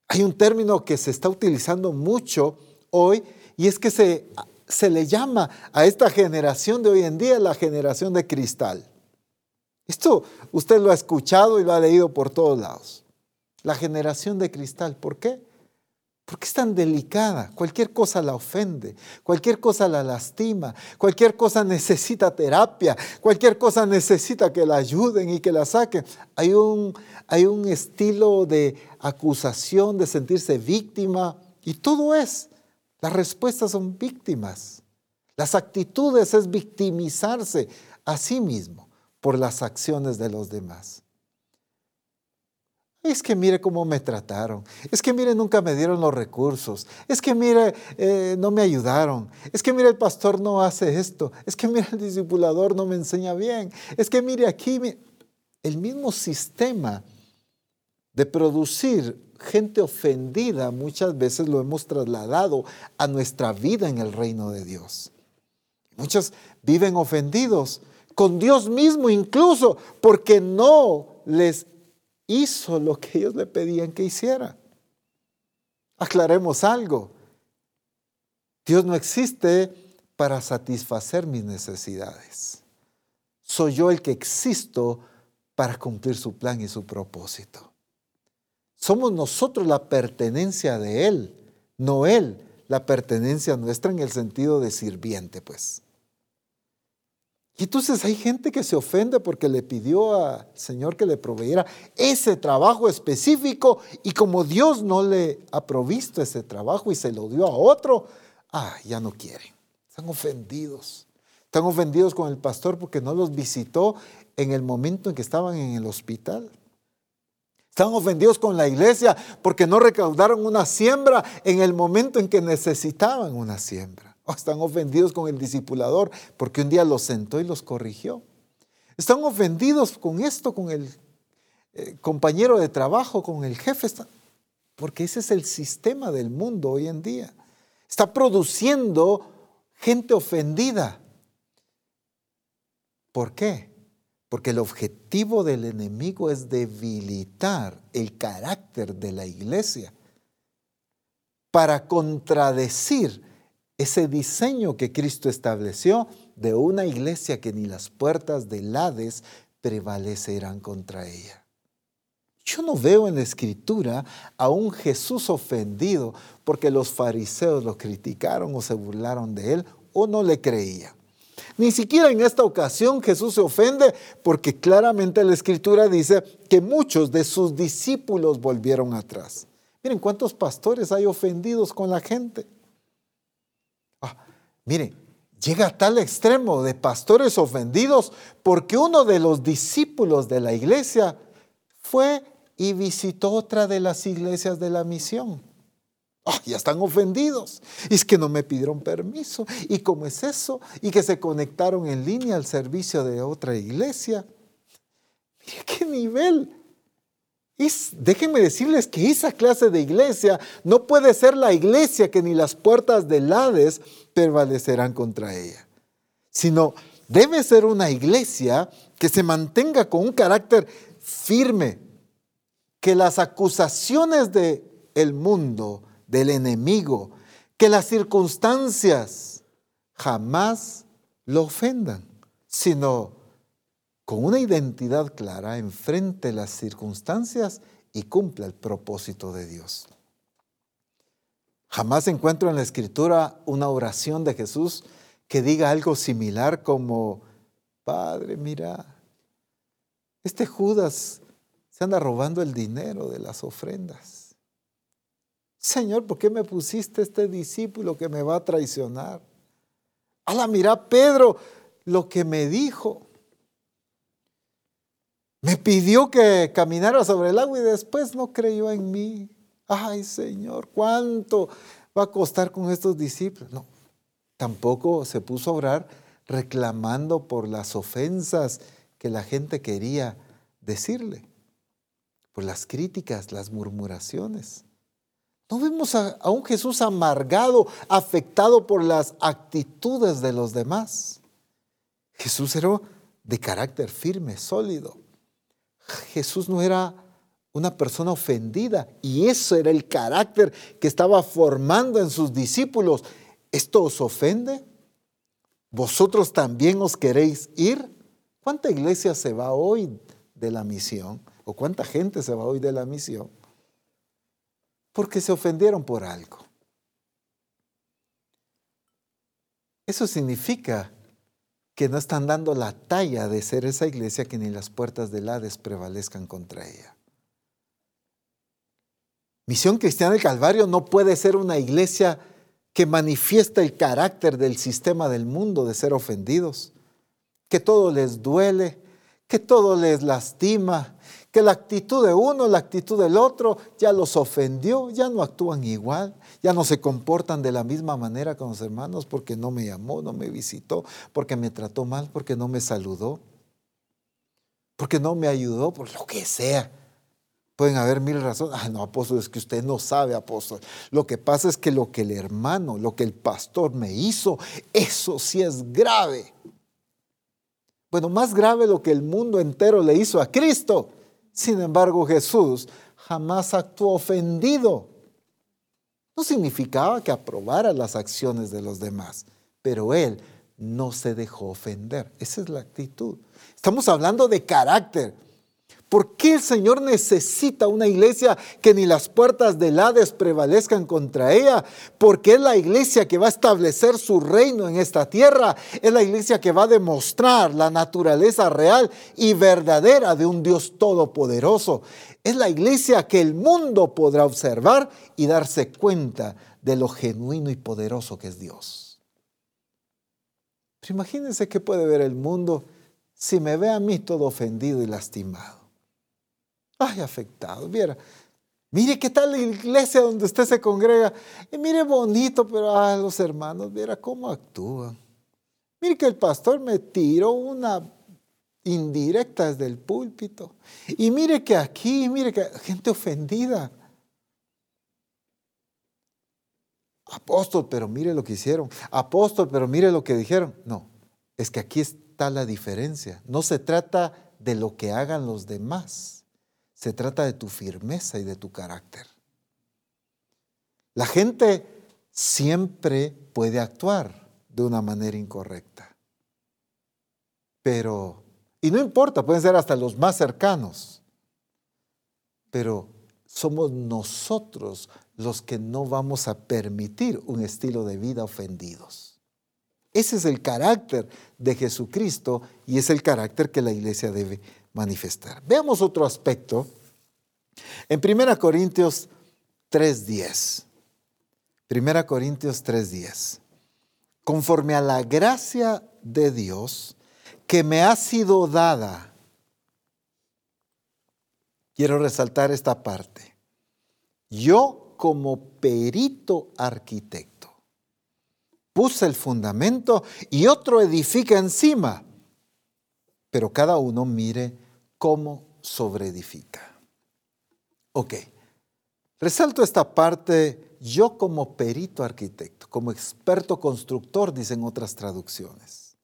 Hay un término que se está utilizando mucho hoy y es que se, se le llama a esta generación de hoy en día la generación de cristal. Esto usted lo ha escuchado y lo ha leído por todos lados la generación de cristal. ¿Por qué? Porque es tan delicada, cualquier cosa la ofende, cualquier cosa la lastima, cualquier cosa necesita terapia, cualquier cosa necesita que la ayuden y que la saquen. Hay un, hay un estilo de acusación, de sentirse víctima y todo es. Las respuestas son víctimas. Las actitudes es victimizarse a sí mismo por las acciones de los demás. Es que mire cómo me trataron. Es que mire, nunca me dieron los recursos. Es que mire, eh, no me ayudaron. Es que mire, el pastor no hace esto. Es que mire, el discipulador no me enseña bien. Es que mire aquí, el mismo sistema de producir gente ofendida muchas veces lo hemos trasladado a nuestra vida en el reino de Dios. Muchos viven ofendidos con Dios mismo incluso porque no les hizo lo que ellos le pedían que hiciera. Aclaremos algo. Dios no existe para satisfacer mis necesidades. Soy yo el que existo para cumplir su plan y su propósito. Somos nosotros la pertenencia de Él, no Él la pertenencia nuestra en el sentido de sirviente, pues. Y entonces hay gente que se ofende porque le pidió al Señor que le proveyera ese trabajo específico y como Dios no le ha provisto ese trabajo y se lo dio a otro, ah, ya no quieren. Están ofendidos. Están ofendidos con el pastor porque no los visitó en el momento en que estaban en el hospital. Están ofendidos con la iglesia porque no recaudaron una siembra en el momento en que necesitaban una siembra. [laughs] O están ofendidos con el discipulador porque un día los sentó y los corrigió. Están ofendidos con esto, con el eh, compañero de trabajo, con el jefe, porque ese es el sistema del mundo hoy en día. Está produciendo gente ofendida. ¿Por qué? Porque el objetivo del enemigo es debilitar el carácter de la iglesia para contradecir ese diseño que Cristo estableció de una iglesia que ni las puertas del Hades prevalecerán contra ella. Yo no veo en la escritura a un Jesús ofendido porque los fariseos lo criticaron o se burlaron de él o no le creían. Ni siquiera en esta ocasión Jesús se ofende porque claramente la escritura dice que muchos de sus discípulos volvieron atrás. Miren cuántos pastores hay ofendidos con la gente. Miren, llega a tal extremo de pastores ofendidos porque uno de los discípulos de la iglesia fue y visitó otra de las iglesias de la misión. Ah, ya están ofendidos. Y es que no me pidieron permiso. ¿Y cómo es eso? Y que se conectaron en línea al servicio de otra iglesia. Mire qué nivel. Déjenme decirles que esa clase de iglesia no puede ser la iglesia que ni las puertas del Hades prevalecerán contra ella, sino debe ser una iglesia que se mantenga con un carácter firme, que las acusaciones del el mundo del enemigo, que las circunstancias jamás lo ofendan, sino con una identidad clara enfrente las circunstancias y cumpla el propósito de Dios. Jamás encuentro en la escritura una oración de Jesús que diga algo similar como, Padre, mira, este Judas se anda robando el dinero de las ofrendas. Señor, ¿por qué me pusiste este discípulo que me va a traicionar? la mira Pedro lo que me dijo. Me pidió que caminara sobre el agua y después no creyó en mí. Ay, Señor, ¿cuánto va a costar con estos discípulos? No, tampoco se puso a orar reclamando por las ofensas que la gente quería decirle, por las críticas, las murmuraciones. No vemos a, un Jesús amargado, afectado por las actitudes de los demás. Jesús era de carácter firme, sólido. Jesús no era una persona ofendida y eso era el carácter que estaba formando en sus discípulos. ¿Esto os ofende? ¿Vosotros también os queréis ir? ¿Cuánta iglesia se va hoy de la misión? ¿O cuánta gente se va hoy de la misión? porque se ofendieron por algo. Eso significa que no están dando la talla de ser esa iglesia que ni las puertas del Hades prevalezcan contra ella. Misión Cristiana del Calvario no puede ser una iglesia que manifiesta el carácter del sistema del mundo de ser ofendidos, que todo les duele, que todo les lastima, que la actitud de uno, la actitud del otro ya los ofendió, ya no actúan igual, ya no se comportan de la misma manera con los hermanos porque no me llamó, no me visitó, porque me trató mal, porque no me saludó, porque no me ayudó, por lo que sea. Pueden haber mil razones. Ah, no, apóstol, es que usted no sabe, apóstol. Lo que pasa es que lo que el hermano, lo que el pastor me hizo, eso sí es grave. Bueno, más grave lo que el mundo entero le hizo a Cristo. Sin embargo, Jesús jamás actuó ofendido. No significaba que aprobara las acciones de los demás, pero él no se dejó ofender. Esa es la actitud. Estamos hablando de carácter. ¿Por qué el Señor necesita una iglesia que ni las puertas del Hades prevalezcan contra ella? Porque es la iglesia que va a establecer su reino en esta tierra. Es la iglesia que va a demostrar la naturaleza real y verdadera de un Dios todopoderoso. Es la iglesia que el mundo podrá observar y darse cuenta de lo genuino y poderoso que es Dios. Pero imagínense qué puede ver el mundo si me ve a mí todo ofendido y lastimado. Ay, afectado, viera. Mire qué tal la iglesia donde usted se congrega. Y mire bonito, pero ah, los hermanos, viera cómo actúan. Mire que el pastor me tiró una indirecta desde el púlpito. Y mire que aquí, mire que gente ofendida. Apóstol, pero mire lo que hicieron. Apóstol, pero mire lo que dijeron. No, es que aquí está la diferencia. No se trata de lo que hagan los demás se trata de tu firmeza y de tu carácter. La gente siempre puede actuar de una manera incorrecta. Pero, y no importa, pueden ser hasta los más cercanos, pero somos nosotros los que no vamos a permitir un estilo de vida ofendidos. Ese es el carácter de Jesucristo y es el carácter que la iglesia debe manifestar. Veamos otro aspecto en 1 Corintios 3:10. 1 Corintios 3:10. Conforme a la gracia de Dios que me ha sido dada. Quiero resaltar esta parte. Yo como perito arquitecto puse el fundamento y otro edifica encima, pero cada uno mire cómo sobreedifica. Ok, resalto esta parte yo como perito arquitecto, como experto constructor, dicen otras traducciones.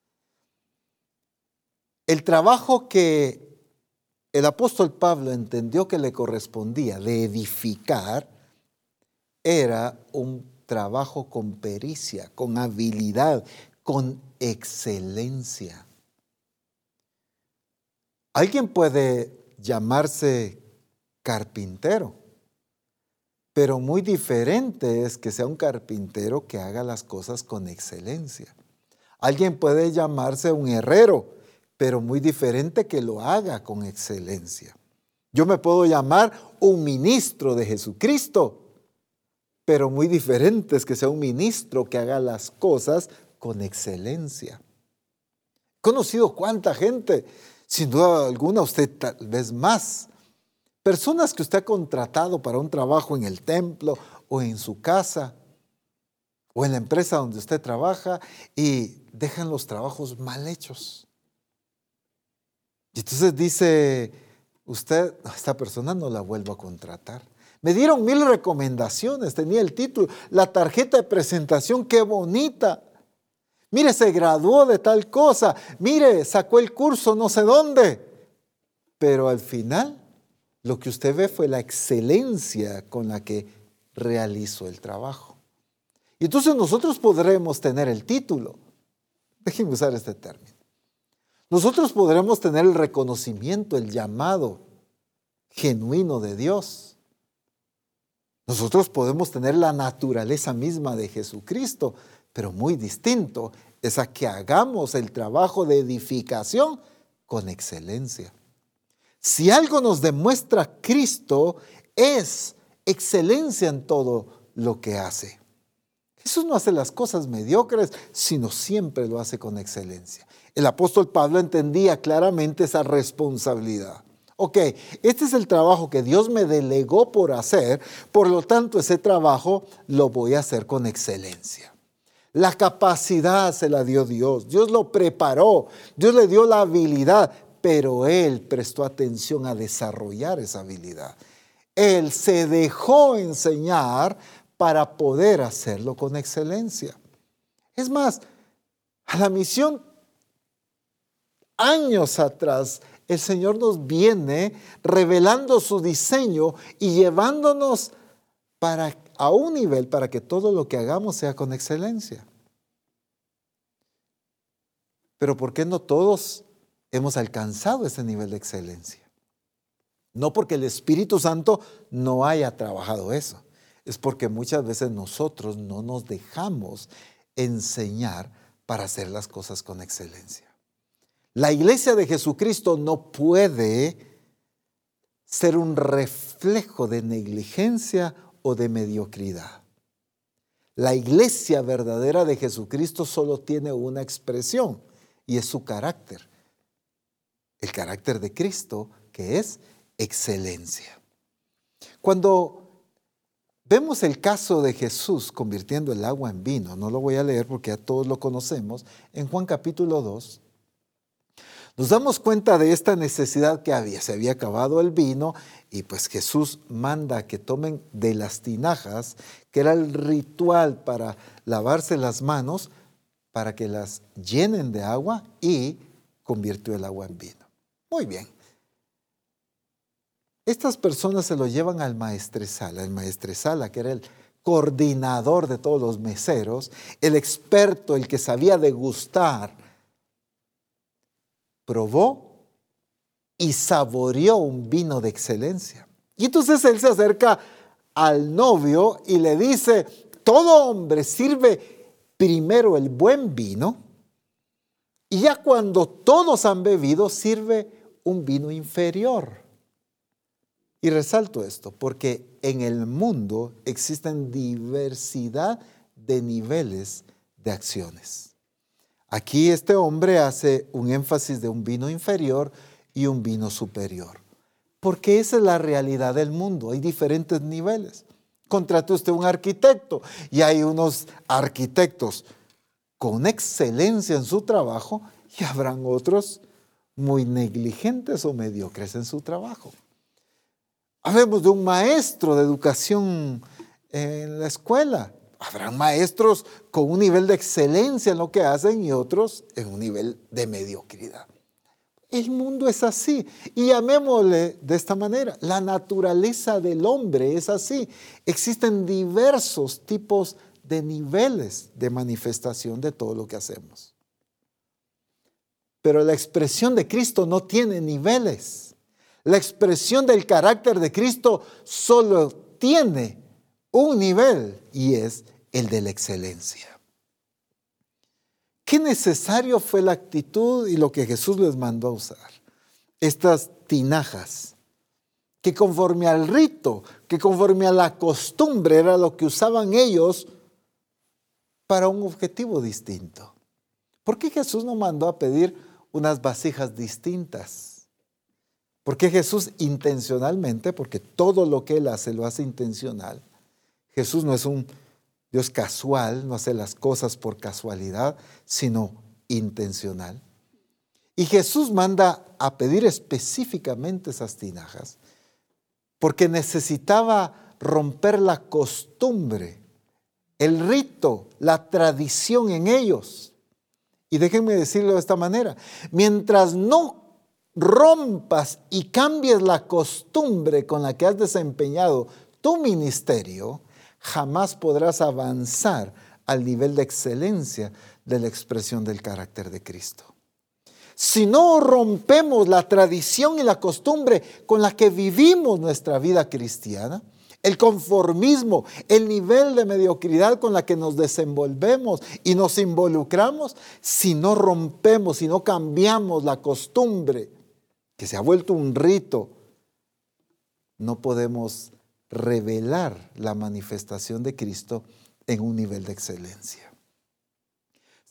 El trabajo que el apóstol Pablo entendió que le correspondía de edificar era un trabajo con pericia, con habilidad, con excelencia. Alguien puede llamarse carpintero. Pero muy diferente es que sea un carpintero que haga las cosas con excelencia. Alguien puede llamarse un herrero, pero muy diferente que lo haga con excelencia. Yo me puedo llamar un ministro de Jesucristo, pero muy diferente es que sea un ministro que haga las cosas con excelencia. He conocido cuánta gente, sin duda alguna usted tal vez más, Personas que usted ha contratado para un trabajo en el templo o en su casa o en la empresa donde usted trabaja y dejan los trabajos mal hechos. Y entonces dice usted, esta persona no la vuelvo a contratar. Me dieron mil recomendaciones, tenía el título, la tarjeta de presentación, qué bonita. Mire, se graduó de tal cosa, mire, sacó el curso no sé dónde. Pero al final lo que usted ve fue la excelencia con la que realizó el trabajo. Y entonces nosotros podremos tener el título. Déjenme usar este término. Nosotros podremos tener el reconocimiento, el llamado genuino de Dios. Nosotros podemos tener la naturaleza misma de Jesucristo, pero muy distinto es a que hagamos el trabajo de edificación con excelencia. Si algo nos demuestra Cristo es excelencia en todo lo que hace. Jesús no hace las cosas mediocres, sino siempre lo hace con excelencia. El apóstol Pablo entendía claramente esa responsabilidad. Ok, este es el trabajo que Dios me delegó por hacer, por lo tanto ese trabajo lo voy a hacer con excelencia. La capacidad se la dio Dios, Dios lo preparó, Dios le dio la habilidad, pero él prestó atención a desarrollar esa habilidad. Él se dejó enseñar para poder hacerlo con excelencia. Es más, a la misión, años atrás, el Señor nos viene revelando su diseño y llevándonos para, a un nivel para que todo lo que hagamos sea con excelencia. Pero ¿por qué no todos hemos alcanzado ese nivel de excelencia. No porque el Espíritu Santo no haya trabajado eso, es porque muchas veces nosotros no nos dejamos enseñar para hacer las cosas con excelencia. La iglesia de Jesucristo no puede ser un reflejo de negligencia o de mediocridad. La iglesia verdadera de Jesucristo solo tiene una expresión y es su carácter el carácter de Cristo, que es excelencia. Cuando vemos el caso de Jesús convirtiendo el agua en vino, no lo voy a leer porque ya todos lo conocemos, en Juan capítulo 2, nos damos cuenta de esta necesidad que había. Se había acabado el vino y pues Jesús manda que tomen de las tinajas, que era el ritual para lavarse las manos, para que las llenen de agua y convirtió el agua en vino. Muy bien. Estas personas se lo llevan al maestresala, el maestresala que era el coordinador de todos los meseros, el experto, el que sabía degustar, probó y saboreó un vino de excelencia. Y entonces él se acerca al novio y le dice, todo hombre sirve primero el buen vino y ya cuando todos han bebido sirve un vino inferior. Y resalto esto porque en el mundo existen diversidad de niveles de acciones. Aquí este hombre hace un énfasis de un vino inferior y un vino superior. Porque esa es la realidad del mundo. Hay diferentes niveles. Contrate usted un arquitecto y hay unos arquitectos con excelencia en su trabajo y habrán otros muy negligentes o mediocres en su trabajo. Hablemos de un maestro de educación en la escuela Habrán maestros con un nivel de excelencia en lo que hacen y otros en un nivel de mediocridad. El mundo es así. Y llamémosle de esta manera, la naturaleza del hombre es así. Existen diversos tipos de niveles de manifestación de todo lo que hacemos. Pero la expresión de Cristo no tiene niveles. La expresión del carácter de Cristo solo tiene un nivel y es el de la excelencia. Qué necesario fue la actitud y lo que Jesús les mandó a usar. Estas tinajas, que conforme al rito, que conforme a la costumbre era lo que usaban ellos para un objetivo distinto. ¿Por qué Jesús no mandó a pedir unas vasijas distintas? ¿Por qué Jesús intencionalmente, porque todo lo que Él hace lo hace intencional, Jesús no es un Dios casual, no hace las cosas por casualidad, sino intencional. Y Jesús manda a pedir específicamente esas tinajas porque necesitaba romper la costumbre, el rito, la tradición en ellos. Y déjenme decirlo de esta manera, mientras no rompas y cambies la costumbre con la que has desempeñado tu ministerio, jamás podrás avanzar al nivel de excelencia de la expresión del carácter de Cristo. Si no rompemos la tradición y la costumbre con la que vivimos nuestra vida cristiana, el conformismo, el nivel de mediocridad con la que nos desenvolvemos y nos involucramos, si no rompemos, si no cambiamos la costumbre, que se ha vuelto un rito, no podemos revelar la manifestación de Cristo en un nivel de excelencia.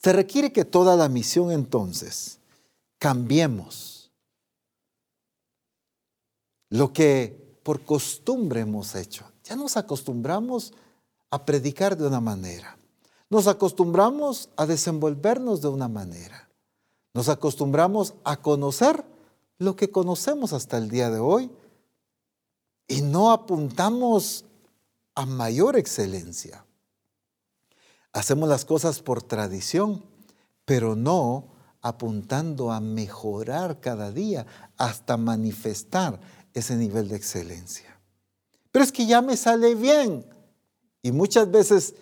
Se requiere que toda la misión entonces cambiemos lo que por costumbre hemos hecho. Ya nos acostumbramos a predicar de una manera. Nos acostumbramos a desenvolvernos de una manera. Nos acostumbramos a conocer lo que conocemos hasta el día de hoy y no apuntamos a mayor excelencia. Hacemos las cosas por tradición, pero no apuntando a mejorar cada día hasta manifestar ese nivel de excelencia. Pero es que ya me sale bien. Y muchas veces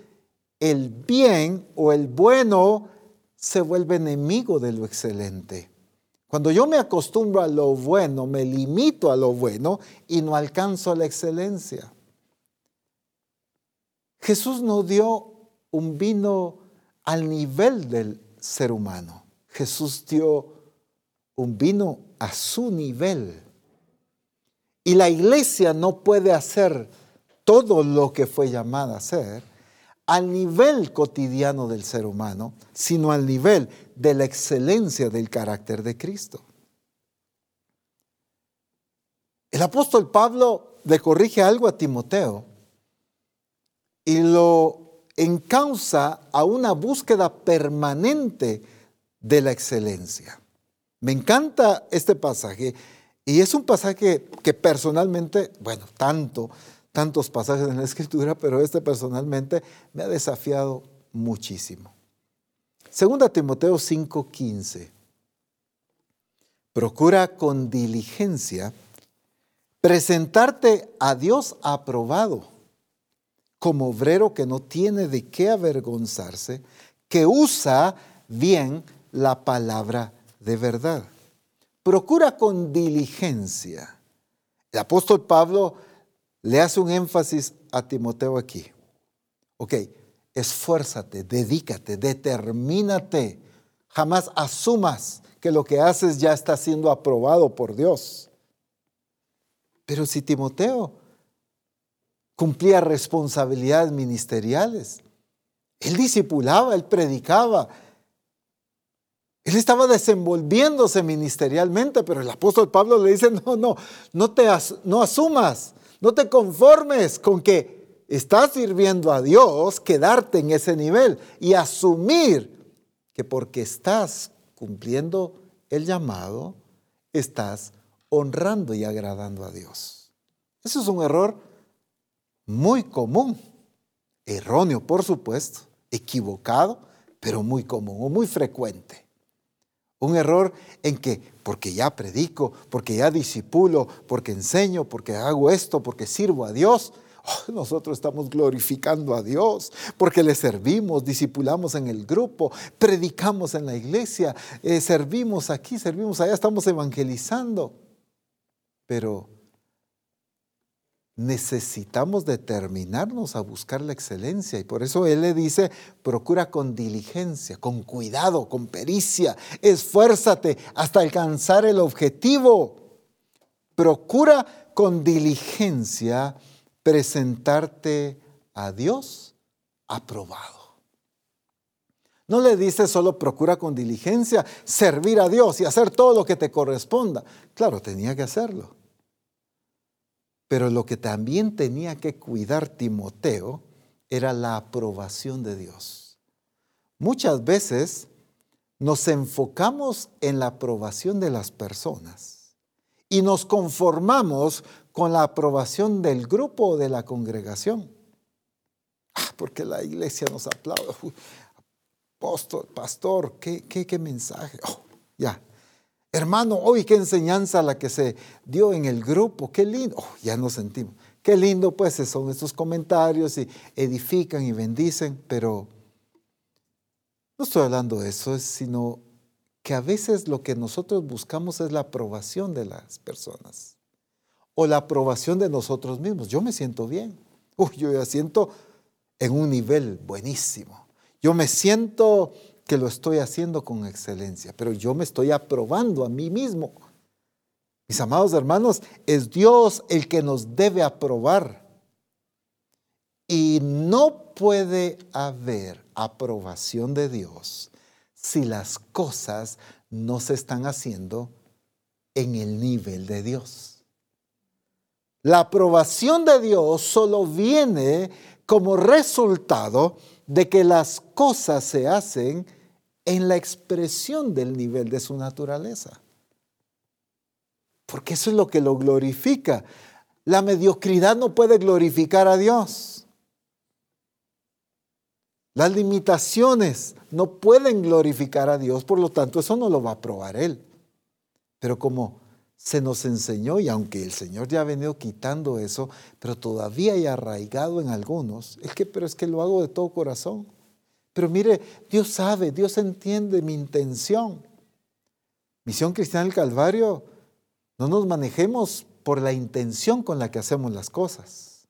el bien o el bueno se vuelve enemigo de lo excelente. Cuando yo me acostumbro a lo bueno, me limito a lo bueno y no alcanzo la excelencia. Jesús no dio un vino al nivel del ser humano. Jesús dio un vino a su nivel. Y la iglesia no puede hacer todo lo que fue llamada a hacer al nivel cotidiano del ser humano, sino al nivel de la excelencia del carácter de Cristo. El apóstol Pablo le corrige algo a Timoteo y lo encausa a una búsqueda permanente de la excelencia. Me encanta este pasaje y es un pasaje que personalmente, bueno, tanto, tantos pasajes en la escritura, pero este personalmente me ha desafiado muchísimo. Segunda Timoteo 5:15. Procura con diligencia presentarte a Dios aprobado, como obrero que no tiene de qué avergonzarse, que usa bien la palabra de verdad. Procura con diligencia. El apóstol Pablo le hace un énfasis a Timoteo aquí. Ok, esfuérzate, dedícate, determínate. Jamás asumas que lo que haces ya está siendo aprobado por Dios. Pero si Timoteo cumplía responsabilidades ministeriales, él discipulaba, él predicaba, él estaba desenvolviéndose ministerialmente, pero el apóstol Pablo le dice, no, no, no te no asumas, no te conformes con que estás sirviendo a Dios, quedarte en ese nivel y asumir que porque estás cumpliendo el llamado, estás honrando y agradando a Dios. Eso es un error muy común, erróneo por supuesto, equivocado, pero muy común o muy frecuente. Un error en que porque ya predico, porque ya disipulo, porque enseño, porque hago esto, porque sirvo a Dios, [laughs] nosotros estamos glorificando a Dios, porque le servimos, disipulamos en el grupo, predicamos en la iglesia, eh, servimos aquí, servimos allá, estamos evangelizando. Pero necesitamos determinarnos a buscar la excelencia y por eso Él le dice, procura con diligencia, con cuidado, con pericia, esfuérzate hasta alcanzar el objetivo. Procura con diligencia presentarte a Dios aprobado. No le dice solo procura con diligencia servir a Dios y hacer todo lo que te corresponda. Claro, tenía que hacerlo. Pero lo que también tenía que cuidar Timoteo era la aprobación de Dios. Muchas veces nos enfocamos en la aprobación de las personas y nos conformamos con la aprobación del grupo o de la congregación. Ah, porque la iglesia nos aplaude. Pastor, qué, qué, qué mensaje. Oh, ya, Hermano, hoy qué enseñanza la que se dio en el grupo, qué lindo, oh, ya nos sentimos, qué lindo pues son estos comentarios y edifican y bendicen, pero no estoy hablando de eso, sino que a veces lo que nosotros buscamos es la aprobación de las personas o la aprobación de nosotros mismos. Yo me siento bien, Uy, yo ya siento en un nivel buenísimo, yo me siento que lo estoy haciendo con excelencia, pero yo me estoy aprobando a mí mismo. Mis amados hermanos, es Dios el que nos debe aprobar. Y no puede haber aprobación de Dios si las cosas no se están haciendo en el nivel de Dios. La aprobación de Dios solo viene como resultado de que las cosas se hacen en la expresión del nivel de su naturaleza. Porque eso es lo que lo glorifica. La mediocridad no puede glorificar a Dios. Las limitaciones no pueden glorificar a Dios, por lo tanto eso no lo va a probar Él. Pero como se nos enseñó, y aunque el Señor ya ha venido quitando eso, pero todavía hay arraigado en algunos, es que, pero es que lo hago de todo corazón. Pero mire, Dios sabe, Dios entiende mi intención. Misión Cristiana del Calvario, no nos manejemos por la intención con la que hacemos las cosas.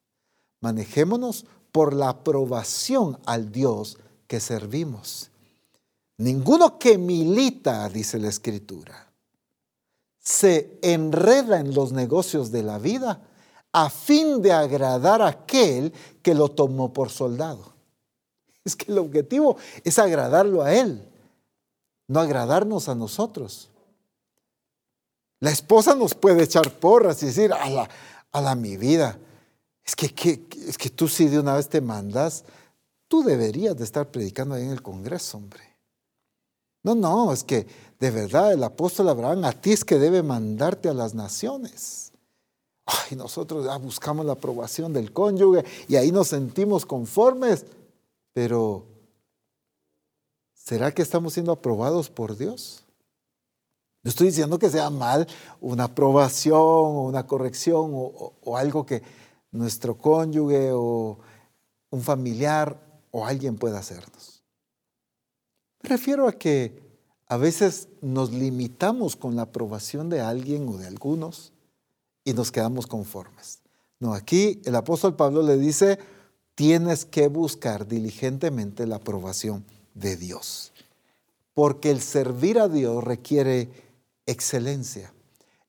Manejémonos por la aprobación al Dios que servimos. Ninguno que milita, dice la Escritura, se enreda en los negocios de la vida a fin de agradar a aquel que lo tomó por soldado. [laughs] Es que el objetivo es agradarlo a Él, no agradarnos a nosotros. La esposa nos puede echar porras y decir, a la, a la mi vida, es que, es que tú si de una vez te mandas, tú deberías de estar predicando ahí en el Congreso, hombre. No, no, es que de verdad el apóstol Abraham a ti es que debe mandarte a las naciones. Ay, nosotros ya buscamos la aprobación del cónyuge y ahí nos sentimos conformes, pero ¿será que estamos siendo aprobados por Dios? No estoy diciendo que sea mal una aprobación o una corrección o, algo que nuestro cónyuge o un familiar o alguien pueda hacernos. Me refiero a que a veces nos limitamos con la aprobación de alguien o de algunos y nos quedamos conformes. No, aquí el apóstol Pablo le dice, tienes que buscar diligentemente la aprobación de Dios, porque el servir a Dios requiere excelencia.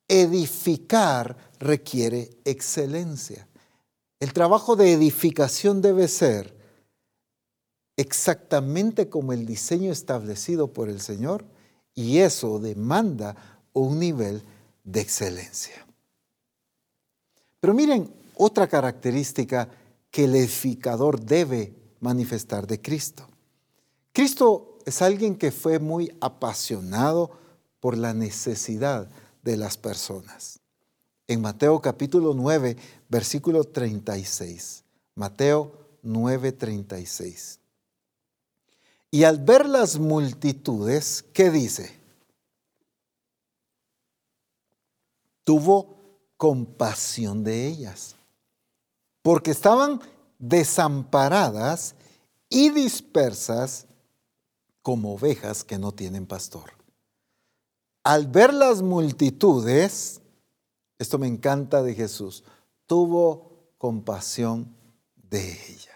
Edificar requiere excelencia. El trabajo de edificación debe ser exactamente como el diseño establecido por el Señor y eso demanda un nivel de excelencia. Pero miren otra característica que el edificador debe manifestar de Cristo. Cristo es alguien que fue muy apasionado por la necesidad de las personas. En Mateo capítulo 9, versículo 36. Mateo 9, 36. Y al ver las multitudes, ¿qué dice? Tuvo compasión de ellas, porque estaban desamparadas y dispersas como ovejas que no tienen pastor al ver las multitudes, esto me encanta de Jesús, tuvo compasión de ellas.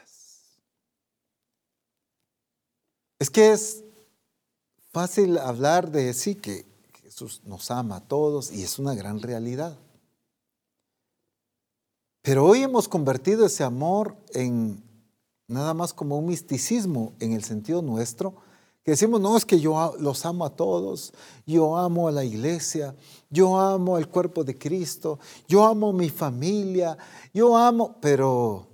Es que es fácil hablar de sí que Jesús nos ama a todos y es una gran realidad. Pero hoy hemos convertido ese amor en nada más como un misticismo en el sentido nuestro, que decimos, no, es que yo los amo a todos, yo amo a la iglesia, yo amo el cuerpo de Cristo, yo amo a mi familia, yo amo, pero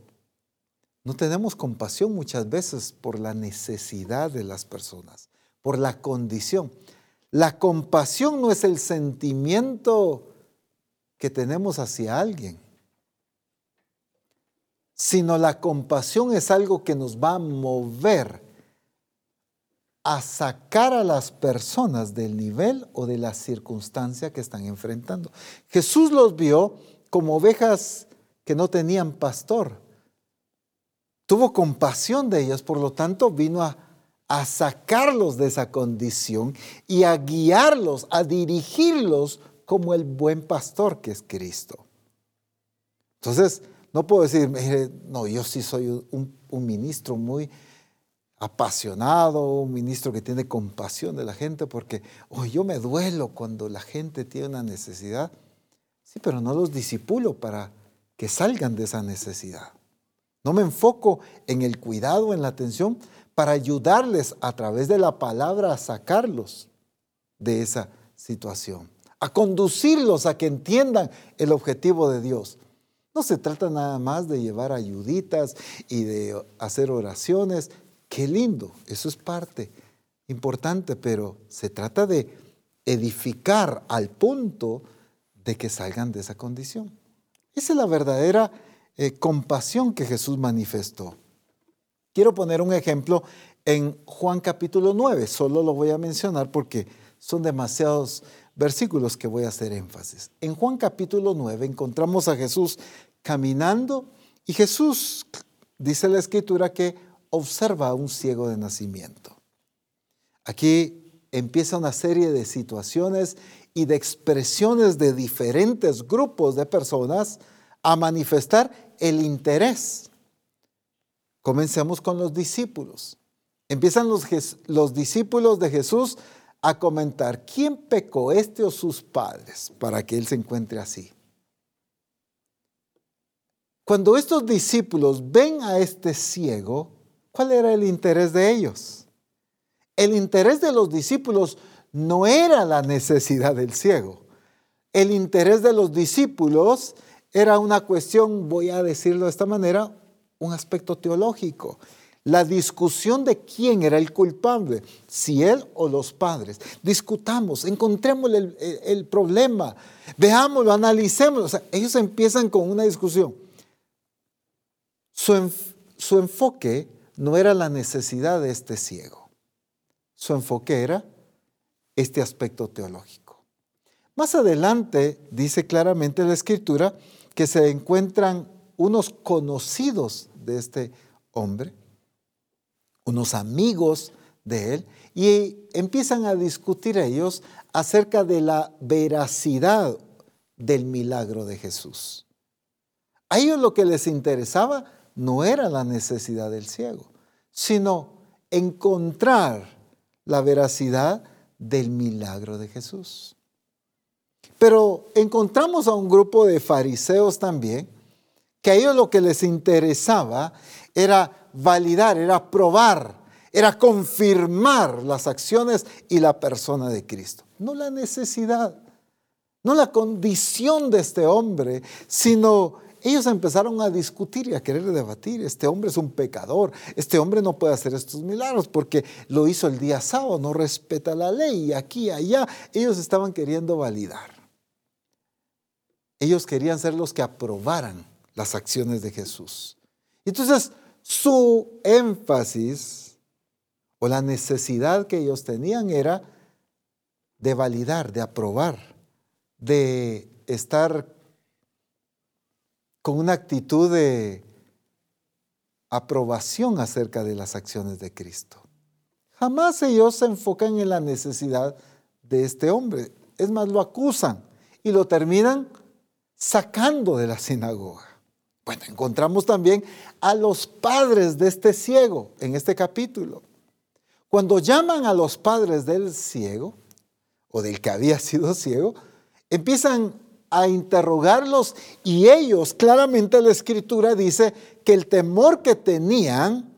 no tenemos compasión muchas veces por la necesidad de las personas, por la condición. La compasión no es el sentimiento que tenemos hacia alguien, sino la compasión es algo que nos va a mover a sacar a las personas del nivel o de la circunstancia que están enfrentando. Jesús los vio como ovejas que no tenían pastor. Tuvo compasión de ellas, por lo tanto vino a, sacarlos de esa condición y a guiarlos, a dirigirlos como el buen pastor que es Cristo. Entonces, no puedo decir, no, yo sí soy un, un ministro muy apasionado, un ministro que tiene compasión de la gente, porque oh, yo me duelo cuando la gente tiene una necesidad. Sí, pero no los disipulo para que salgan de esa necesidad. No me enfoco en el cuidado, en la atención, para ayudarles a través de la palabra a sacarlos de esa situación, a conducirlos a que entiendan el objetivo de Dios. No se trata nada más de llevar ayuditas y de hacer oraciones, Qué lindo, eso es parte importante, pero se trata de edificar al punto de que salgan de esa condición. Esa es la verdadera eh, compasión que Jesús manifestó. Quiero poner un ejemplo en Juan capítulo 9, solo lo voy a mencionar porque son demasiados versículos que voy a hacer énfasis. En Juan capítulo 9 encontramos a Jesús caminando y Jesús, dice la escritura, que observa a un ciego de nacimiento. Aquí empieza una serie de situaciones y de expresiones de diferentes grupos de personas a manifestar el interés. Comencemos con los discípulos. Empiezan los, los, discípulos de Jesús a comentar, ¿quién pecó, este o sus padres, para que él se encuentre así? Cuando estos discípulos ven a este ciego, ¿Cuál era el interés de ellos? El interés de los discípulos no era la necesidad del ciego. el interés de los discípulos era una cuestión, voy a decirlo de esta manera, un aspecto teológico. La discusión de quién era el culpable, si él o los padres. Discutamos, encontremos el, problema, veámoslo, analicémoslo. ellos empiezan con una discusión. Su, su enfoque no era la necesidad de este ciego. Su enfoque era este aspecto teológico. Más adelante dice claramente la escritura que se encuentran unos conocidos de este hombre, unos amigos de él, y empiezan a discutir ellos acerca de la veracidad del milagro de Jesús. A ellos lo que les interesaba no era la necesidad del ciego, sino encontrar la veracidad del milagro de Jesús. Pero encontramos a un grupo de fariseos también, que a ellos lo que les interesaba era validar, era probar, era confirmar las acciones y la persona de Cristo. No la necesidad, no la condición de este hombre, sino ellos empezaron a discutir y a querer debatir. Este hombre es un pecador, este hombre no puede hacer estos milagros porque lo hizo el día sábado, no respeta la ley y aquí y allá ellos estaban queriendo validar. Ellos querían ser los que aprobaran las acciones de Jesús. Entonces, su énfasis o la necesidad que ellos tenían era de validar, de aprobar, de estar con una actitud de aprobación acerca de las acciones de Cristo. Jamás ellos se enfocan en la necesidad de este hombre. Es más, lo acusan y lo terminan sacando de la sinagoga. Bueno, encontramos también a los padres de este ciego en este capítulo. Cuando llaman a los padres del ciego, o del que había [laughs] sido ciego, empiezan a interrogarlos y ellos, claramente la escritura dice que el temor que tenían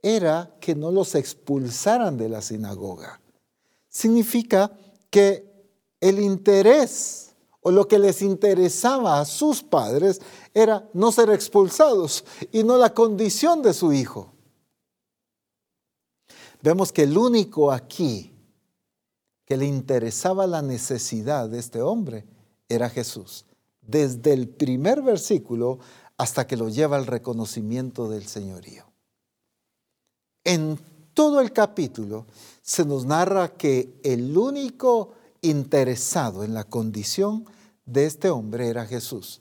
era que no los expulsaran de la sinagoga. Significa que el interés o lo que les interesaba a sus padres era no ser expulsados y no la condición de su hijo. Vemos que el único aquí que le interesaba la necesidad de este hombre era Jesús, desde el primer versículo hasta que lo lleva al reconocimiento del señorío. En todo el capítulo se nos narra que el único interesado en la condición de este hombre era Jesús.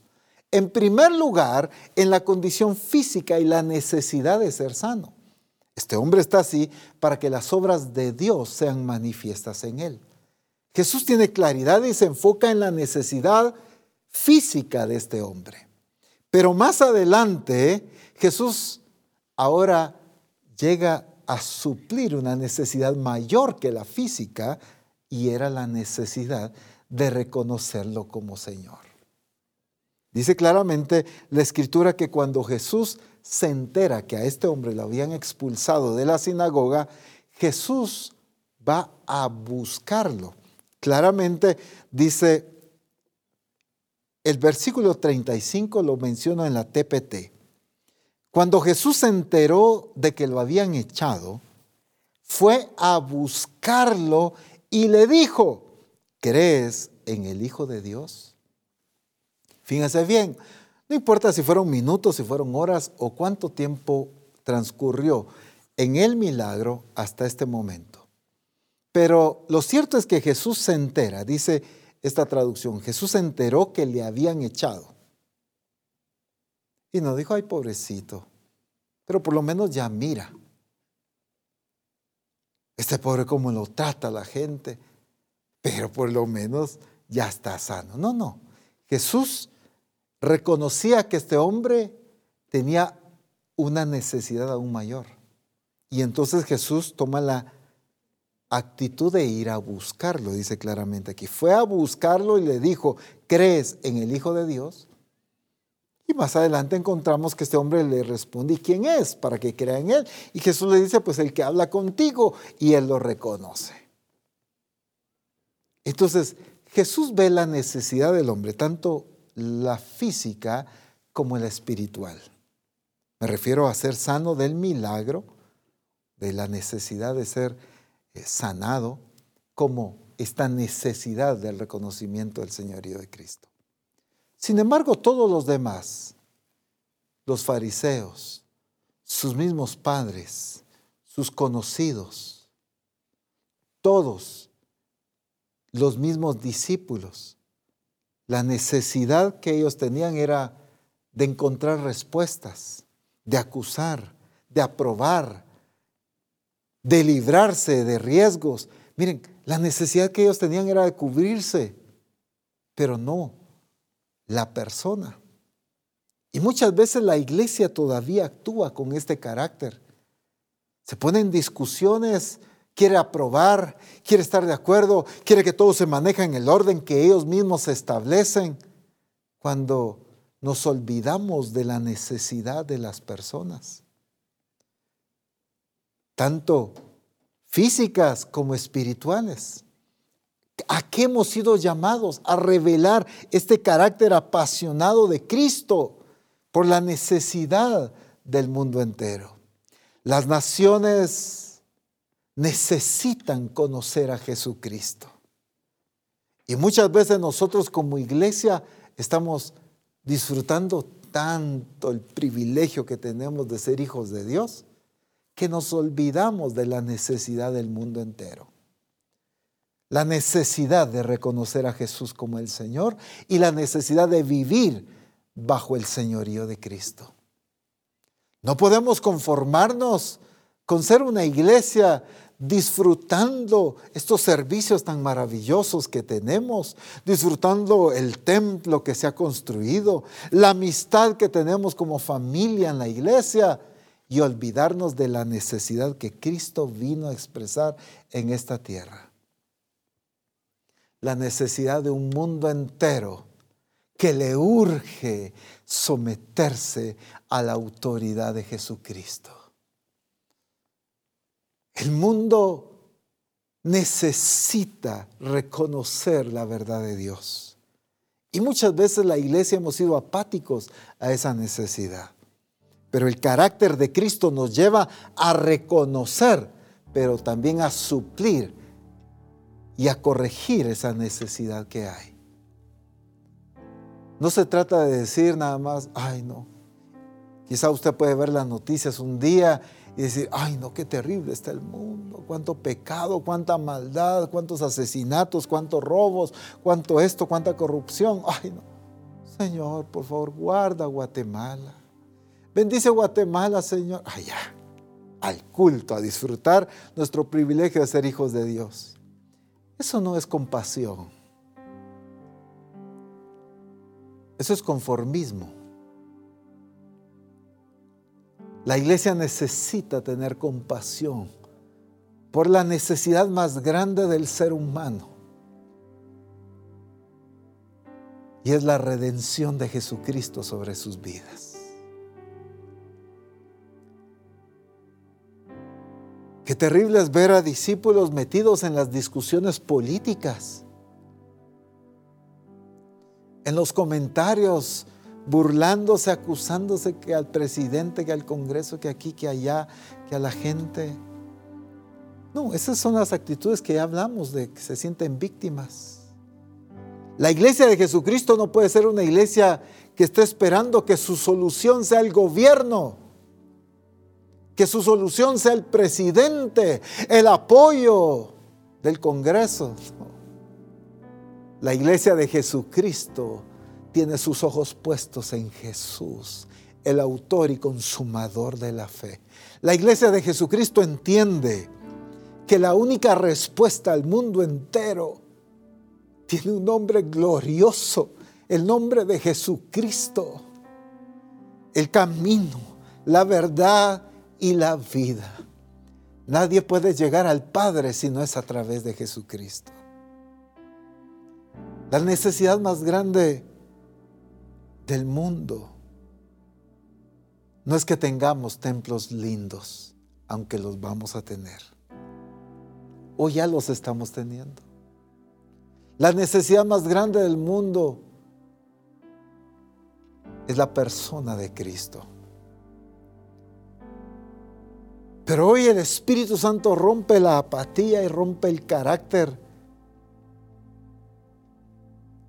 En primer lugar, en la condición física y la necesidad de ser sano. Este hombre está así para que las obras de Dios sean manifiestas en él. Jesús tiene claridad y se enfoca en la necesidad física de este hombre. Pero más adelante, Jesús ahora llega a suplir una necesidad mayor que la física y era la necesidad de reconocerlo como Señor. Dice claramente la escritura que cuando Jesús se entera que a este hombre lo habían expulsado de la sinagoga, Jesús va a buscarlo. Claramente dice, el versículo 35 lo menciona en la TPT. Cuando Jesús se enteró de que lo habían echado, fue a buscarlo y le dijo, ¿crees en el Hijo de Dios? Fíjense bien, no importa si fueron minutos, si fueron horas o cuánto tiempo transcurrió en el milagro hasta este momento. Pero lo cierto es que Jesús se entera, dice esta traducción, Jesús se enteró que le habían echado. Y no dijo, ay pobrecito, pero por lo menos ya mira, este pobre cómo lo trata la gente, pero por lo menos ya está sano. No, no. Jesús reconocía que este hombre tenía una necesidad aún mayor. Y entonces Jesús toma la actitud de ir a buscarlo, dice claramente aquí. Fue a buscarlo y le dijo, ¿crees en el Hijo de Dios? Y más adelante encontramos que este hombre le responde, ¿y quién es? Para que crea en él. Y Jesús le dice, pues el que habla contigo, y él lo reconoce. Entonces, Jesús ve la necesidad del hombre, tanto la física como la espiritual. Me refiero a ser sano del milagro, de la necesidad de ser eh, sanado, como esta necesidad del reconocimiento del señorío de Cristo. Sin embargo, todos los demás, los fariseos, sus mismos padres, sus conocidos, todos los mismos discípulos, la necesidad que ellos tenían era de encontrar respuestas, de acusar, de aprobar, de librarse de riesgos. Miren, la necesidad que ellos tenían era de cubrirse, pero no la persona. Y muchas veces la iglesia todavía actúa con este carácter. Se ponen discusiones, quiere aprobar, quiere estar de acuerdo, quiere que todo se maneje en el orden que ellos mismos establecen, cuando nos olvidamos de la necesidad de las personas, tanto físicas como espirituales. ¿A qué hemos sido llamados? A revelar este carácter apasionado de Cristo por la necesidad del mundo entero. Las naciones necesitan conocer a Jesucristo. Y muchas veces nosotros como iglesia estamos disfrutando tanto el privilegio que tenemos de ser hijos de Dios que nos olvidamos de la necesidad del mundo entero la necesidad de reconocer a Jesús como el Señor y la necesidad de vivir bajo el señorío de Cristo. No podemos conformarnos con ser una iglesia disfrutando estos servicios tan maravillosos que tenemos, disfrutando el templo que se ha construido, la amistad que tenemos como familia en la iglesia y olvidarnos de la necesidad que Cristo vino a expresar en esta tierra la necesidad de un mundo entero que le urge someterse a la autoridad de Jesucristo. El mundo necesita reconocer la verdad de Dios. Y muchas veces la iglesia hemos sido apáticos a esa necesidad. Pero el carácter de Cristo nos lleva a reconocer, pero también a suplir y a corregir esa necesidad que hay. No se trata de decir nada más, ay no. Quizá usted puede ver las noticias un día y decir, ay no, qué terrible está el mundo, cuánto pecado, cuánta maldad, cuántos asesinatos, cuántos robos, cuánto esto, cuánta corrupción. Ay no. Señor, por favor, guarda Guatemala. Bendice Guatemala, Señor. Allá, al culto, a disfrutar nuestro privilegio de ser hijos de Dios. Eso no es compasión. Eso es conformismo. La iglesia necesita tener compasión por la necesidad más grande del ser humano. Y es la redención de Jesucristo sobre sus vidas. Qué terrible es ver a discípulos metidos en las discusiones políticas, en los comentarios, burlándose, acusándose que al presidente, que al Congreso, que aquí, que allá, que a la gente. No, esas son las actitudes que ya hablamos de que se sienten víctimas. La iglesia de Jesucristo no puede ser una iglesia que esté esperando que su solución sea el gobierno que su solución sea el presidente, el apoyo del Congreso. La iglesia de Jesucristo tiene sus ojos puestos en Jesús, el autor y consumador de la fe. La iglesia de Jesucristo entiende que la única respuesta al mundo entero tiene un nombre glorioso, el nombre de Jesucristo, el camino, la verdad y la vida. Nadie puede llegar al Padre si no es a través de Jesucristo. La necesidad más grande del mundo no es que tengamos templos lindos, aunque los vamos a tener. O ya los estamos teniendo. La necesidad más grande del mundo es la persona de Cristo. Pero hoy el Espíritu Santo rompe la apatía y rompe el carácter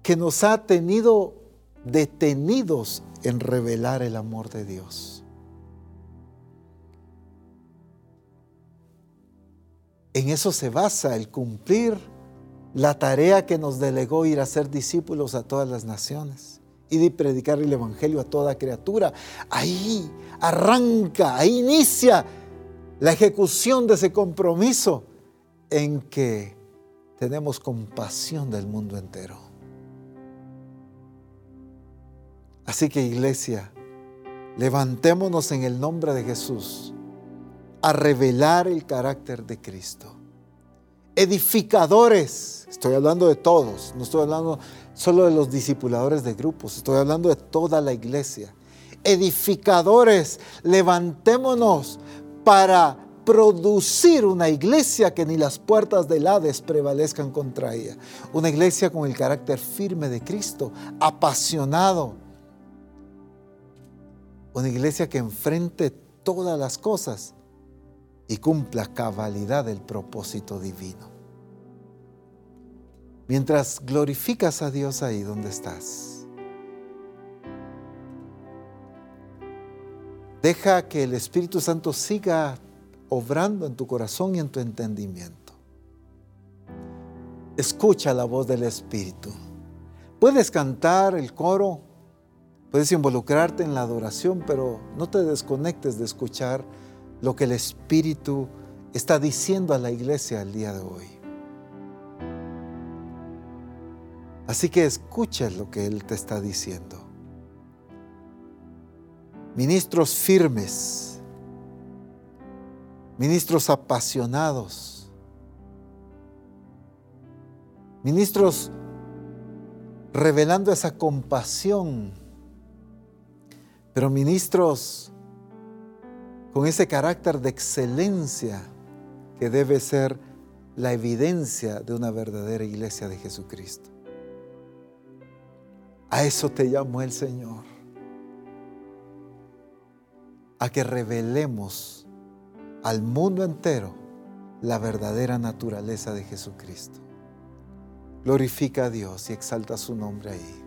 que nos ha tenido detenidos en revelar el amor de Dios. En eso se basa el cumplir la tarea que nos delegó ir a ser discípulos a todas las naciones y de predicar el Evangelio a toda criatura. Ahí arranca, ahí inicia la ejecución de ese compromiso en que tenemos compasión del mundo entero. Así que iglesia, levantémonos en el nombre de Jesús a revelar el carácter de Cristo. Edificadores, estoy hablando de todos, no estoy hablando solo de los discipuladores de grupos, estoy hablando de toda la iglesia. Edificadores, levantémonos para producir una iglesia que ni las puertas del Hades prevalezcan contra ella. Una iglesia con el carácter firme de Cristo, apasionado. Una iglesia que enfrente todas las cosas y cumpla cabalidad el propósito divino. Mientras glorificas a Dios ahí donde estás, deja que el Espíritu Santo siga obrando en tu corazón y en tu entendimiento. Escucha la voz del Espíritu. Puedes cantar el coro, puedes involucrarte en la adoración, pero no te desconectes de escuchar lo que el Espíritu está diciendo a la iglesia el día de hoy. Así que escucha lo que Él te está diciendo. Ministros firmes ministros apasionados, ministros revelando esa compasión, pero ministros con ese carácter de excelencia que debe ser la evidencia de una verdadera iglesia de Jesucristo. A eso te llamó el Señor, a que revelemos al mundo entero la verdadera naturaleza de Jesucristo. Glorifica a Dios y exalta su nombre ahí.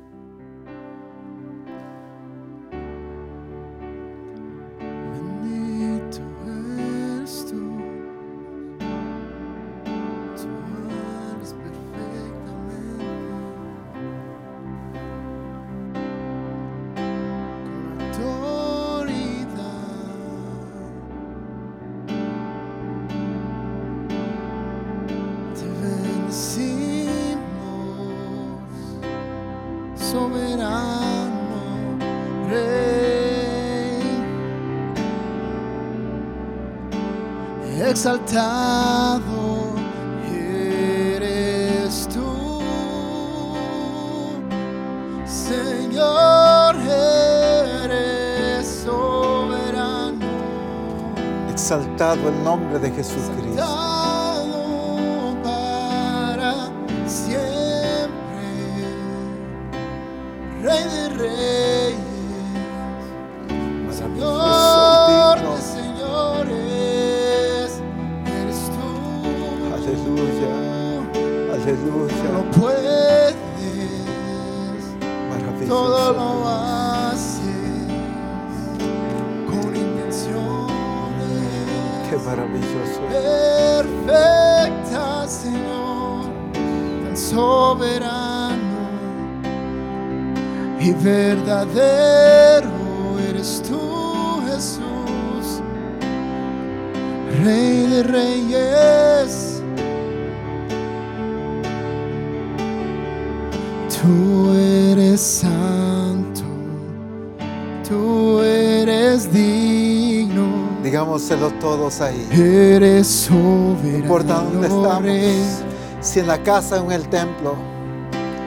Todos ahí. Eres soberano. No importa dónde estamos, si en la casa o en el templo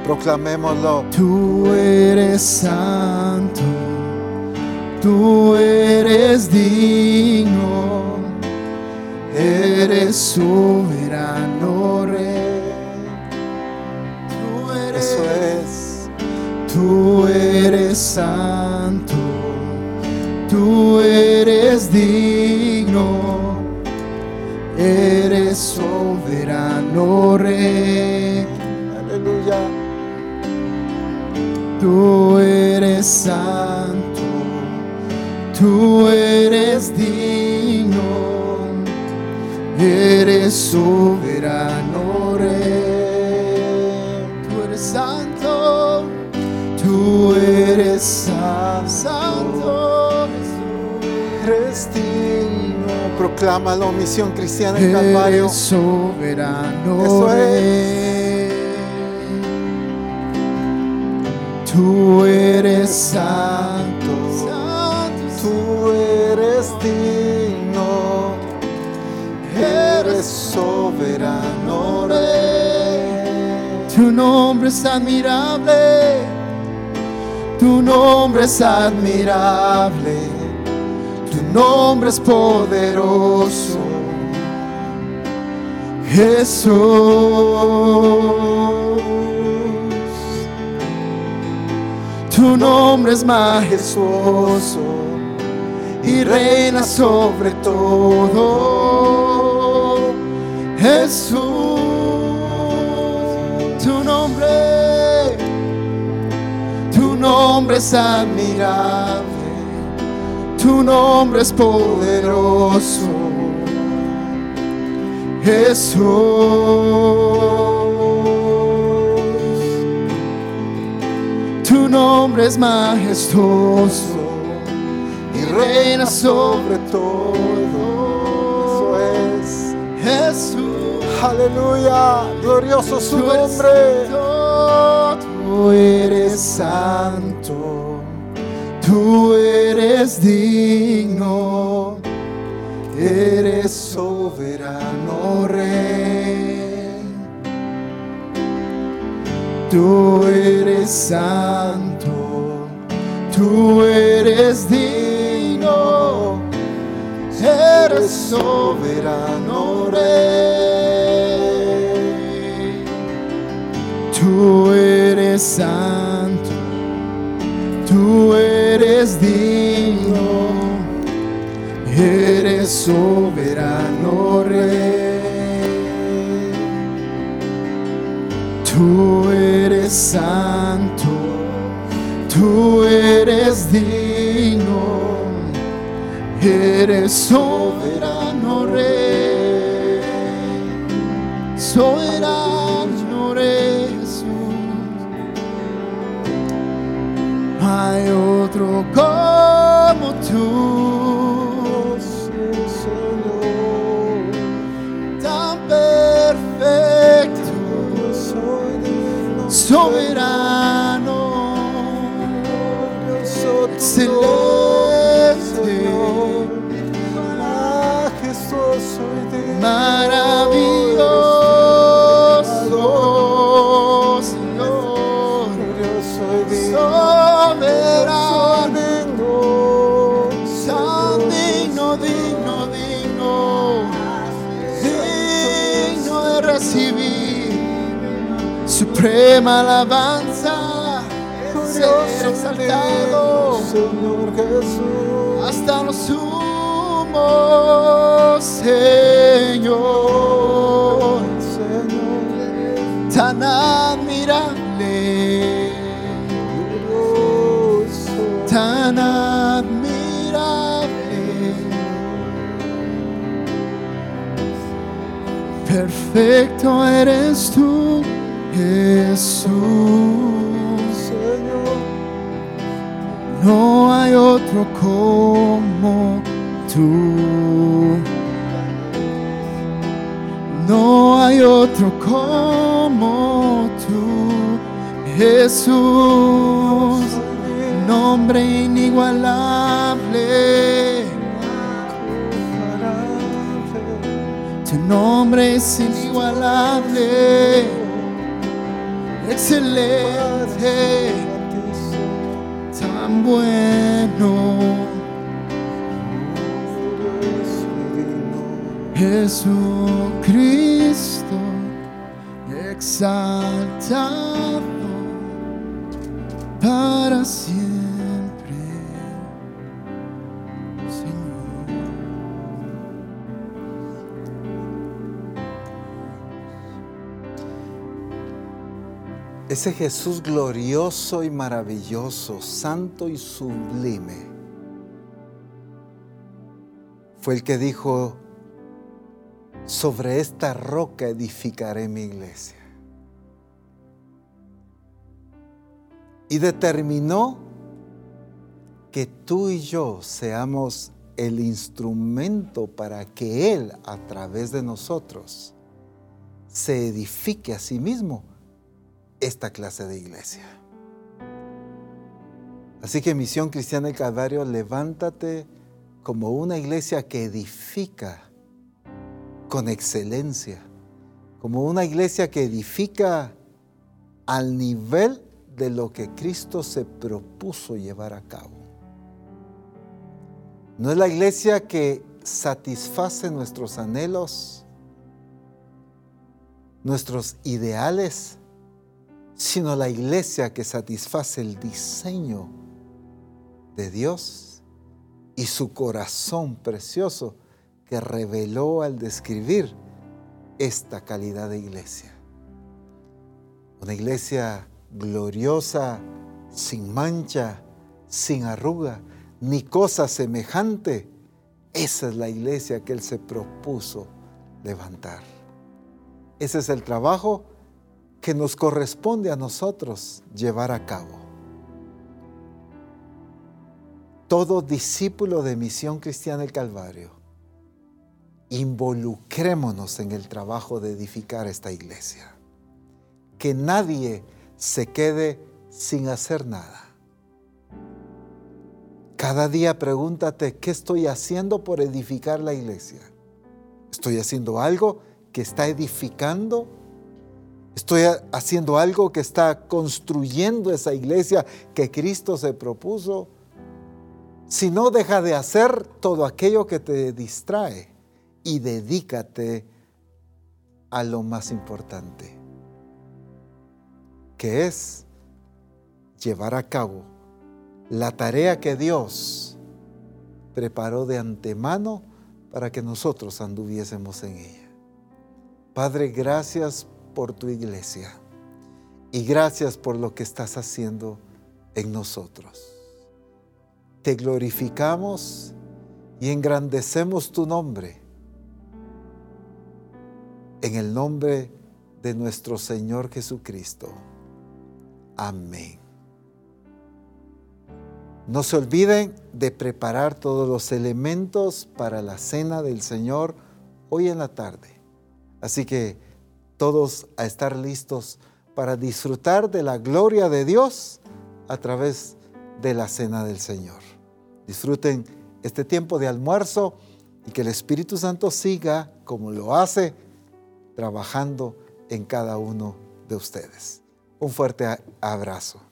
proclamémoslo. Tú eres santo, tú eres digno, eres soberano rey. Tú Eso es. Tú eres santo, tú eres digno, eres soberano rey. Aleluya. Tú eres santo, tú eres digno, eres soberano rey. Tú eres santo, tú eres sa- santo, Eres digno. Proclámalo, misión cristiana en Calvario. eres soberano Eso es. Tú eres santo, Tú eres digno. Eres soberano rey. Tu nombre es admirable, tu nombre es admirable, nombre es poderoso. Jesús, tu nombre es majestuoso y reina sobre todo. Jesús, tu nombre, tu nombre es admirable, tu nombre es poderoso. Jesús, tu nombre es majestuoso y reina sobre todo. Eso es. Jesús, Aleluya. Glorioso su nombre. tú eres santo, tú eres digno, eres soberano rey. Tú eres santo, tú eres digno, eres soberano rey. Tú eres santo, tú eres digno, eres soberano rey. Tú eres santo, tú eres digno, eres soberano rey, soberano hay otro como tú, Señor, tan perfecto. Soberano, suprema alabanza, ser exaltado. Señor Jesús. hasta lo sumo, Señor, Señor. tan admirable, tan admirable. Perfecto eres tú, Jesús. No hay otro como tú. No hay otro como tú, Jesús. Nombre inigualable, tu nombre es inigualable, excelente, tan bueno. Jesucristo exaltado. para siempre, Ese Jesús glorioso y maravilloso, santo y sublime, fue el que dijo, sobre esta roca edificaré mi iglesia. Y determinó que tú y yo seamos el instrumento para que Él, a través de nosotros, se edifique a sí mismo esta clase de iglesia. Así que Misión Cristiana del Calvario, levántate como una iglesia que edifica con excelencia, como una iglesia que edifica al nivel de lo que Cristo se propuso llevar a cabo. No es la iglesia que satisface nuestros anhelos, nuestros ideales, sino la iglesia que satisface el diseño de Dios y su corazón precioso que reveló al describir esta calidad de iglesia. Una iglesia gloriosa, sin mancha, sin arruga, ni cosa semejante. Esa es la iglesia que Él se propuso levantar. Ese es el trabajo que nos corresponde a nosotros llevar a cabo. Todo discípulo de Misión Cristiana del Calvario, involucrémonos en el trabajo de edificar esta iglesia. Que nadie se quede sin hacer nada. Cada día pregúntate, ¿qué estoy haciendo por edificar la iglesia? ¿Estoy haciendo algo que está edificando Estoy haciendo algo que está construyendo esa iglesia que Cristo se propuso. Si no, deja de hacer todo aquello que te distrae y dedícate a lo más importante, que es llevar a cabo la tarea que Dios preparó de antemano para que nosotros anduviésemos en ella. Padre, gracias por tu iglesia y gracias por lo que estás haciendo en nosotros. Te glorificamos y engrandecemos tu nombre en el nombre de nuestro Señor Jesucristo. Amén. No se olviden de preparar todos los elementos para la cena del Señor hoy en la tarde. Así que todos a estar listos para disfrutar de la gloria de Dios a través de la cena del Señor. Disfruten este tiempo de almuerzo y que el Espíritu Santo siga como lo hace, trabajando en cada uno de ustedes. Un fuerte abrazo.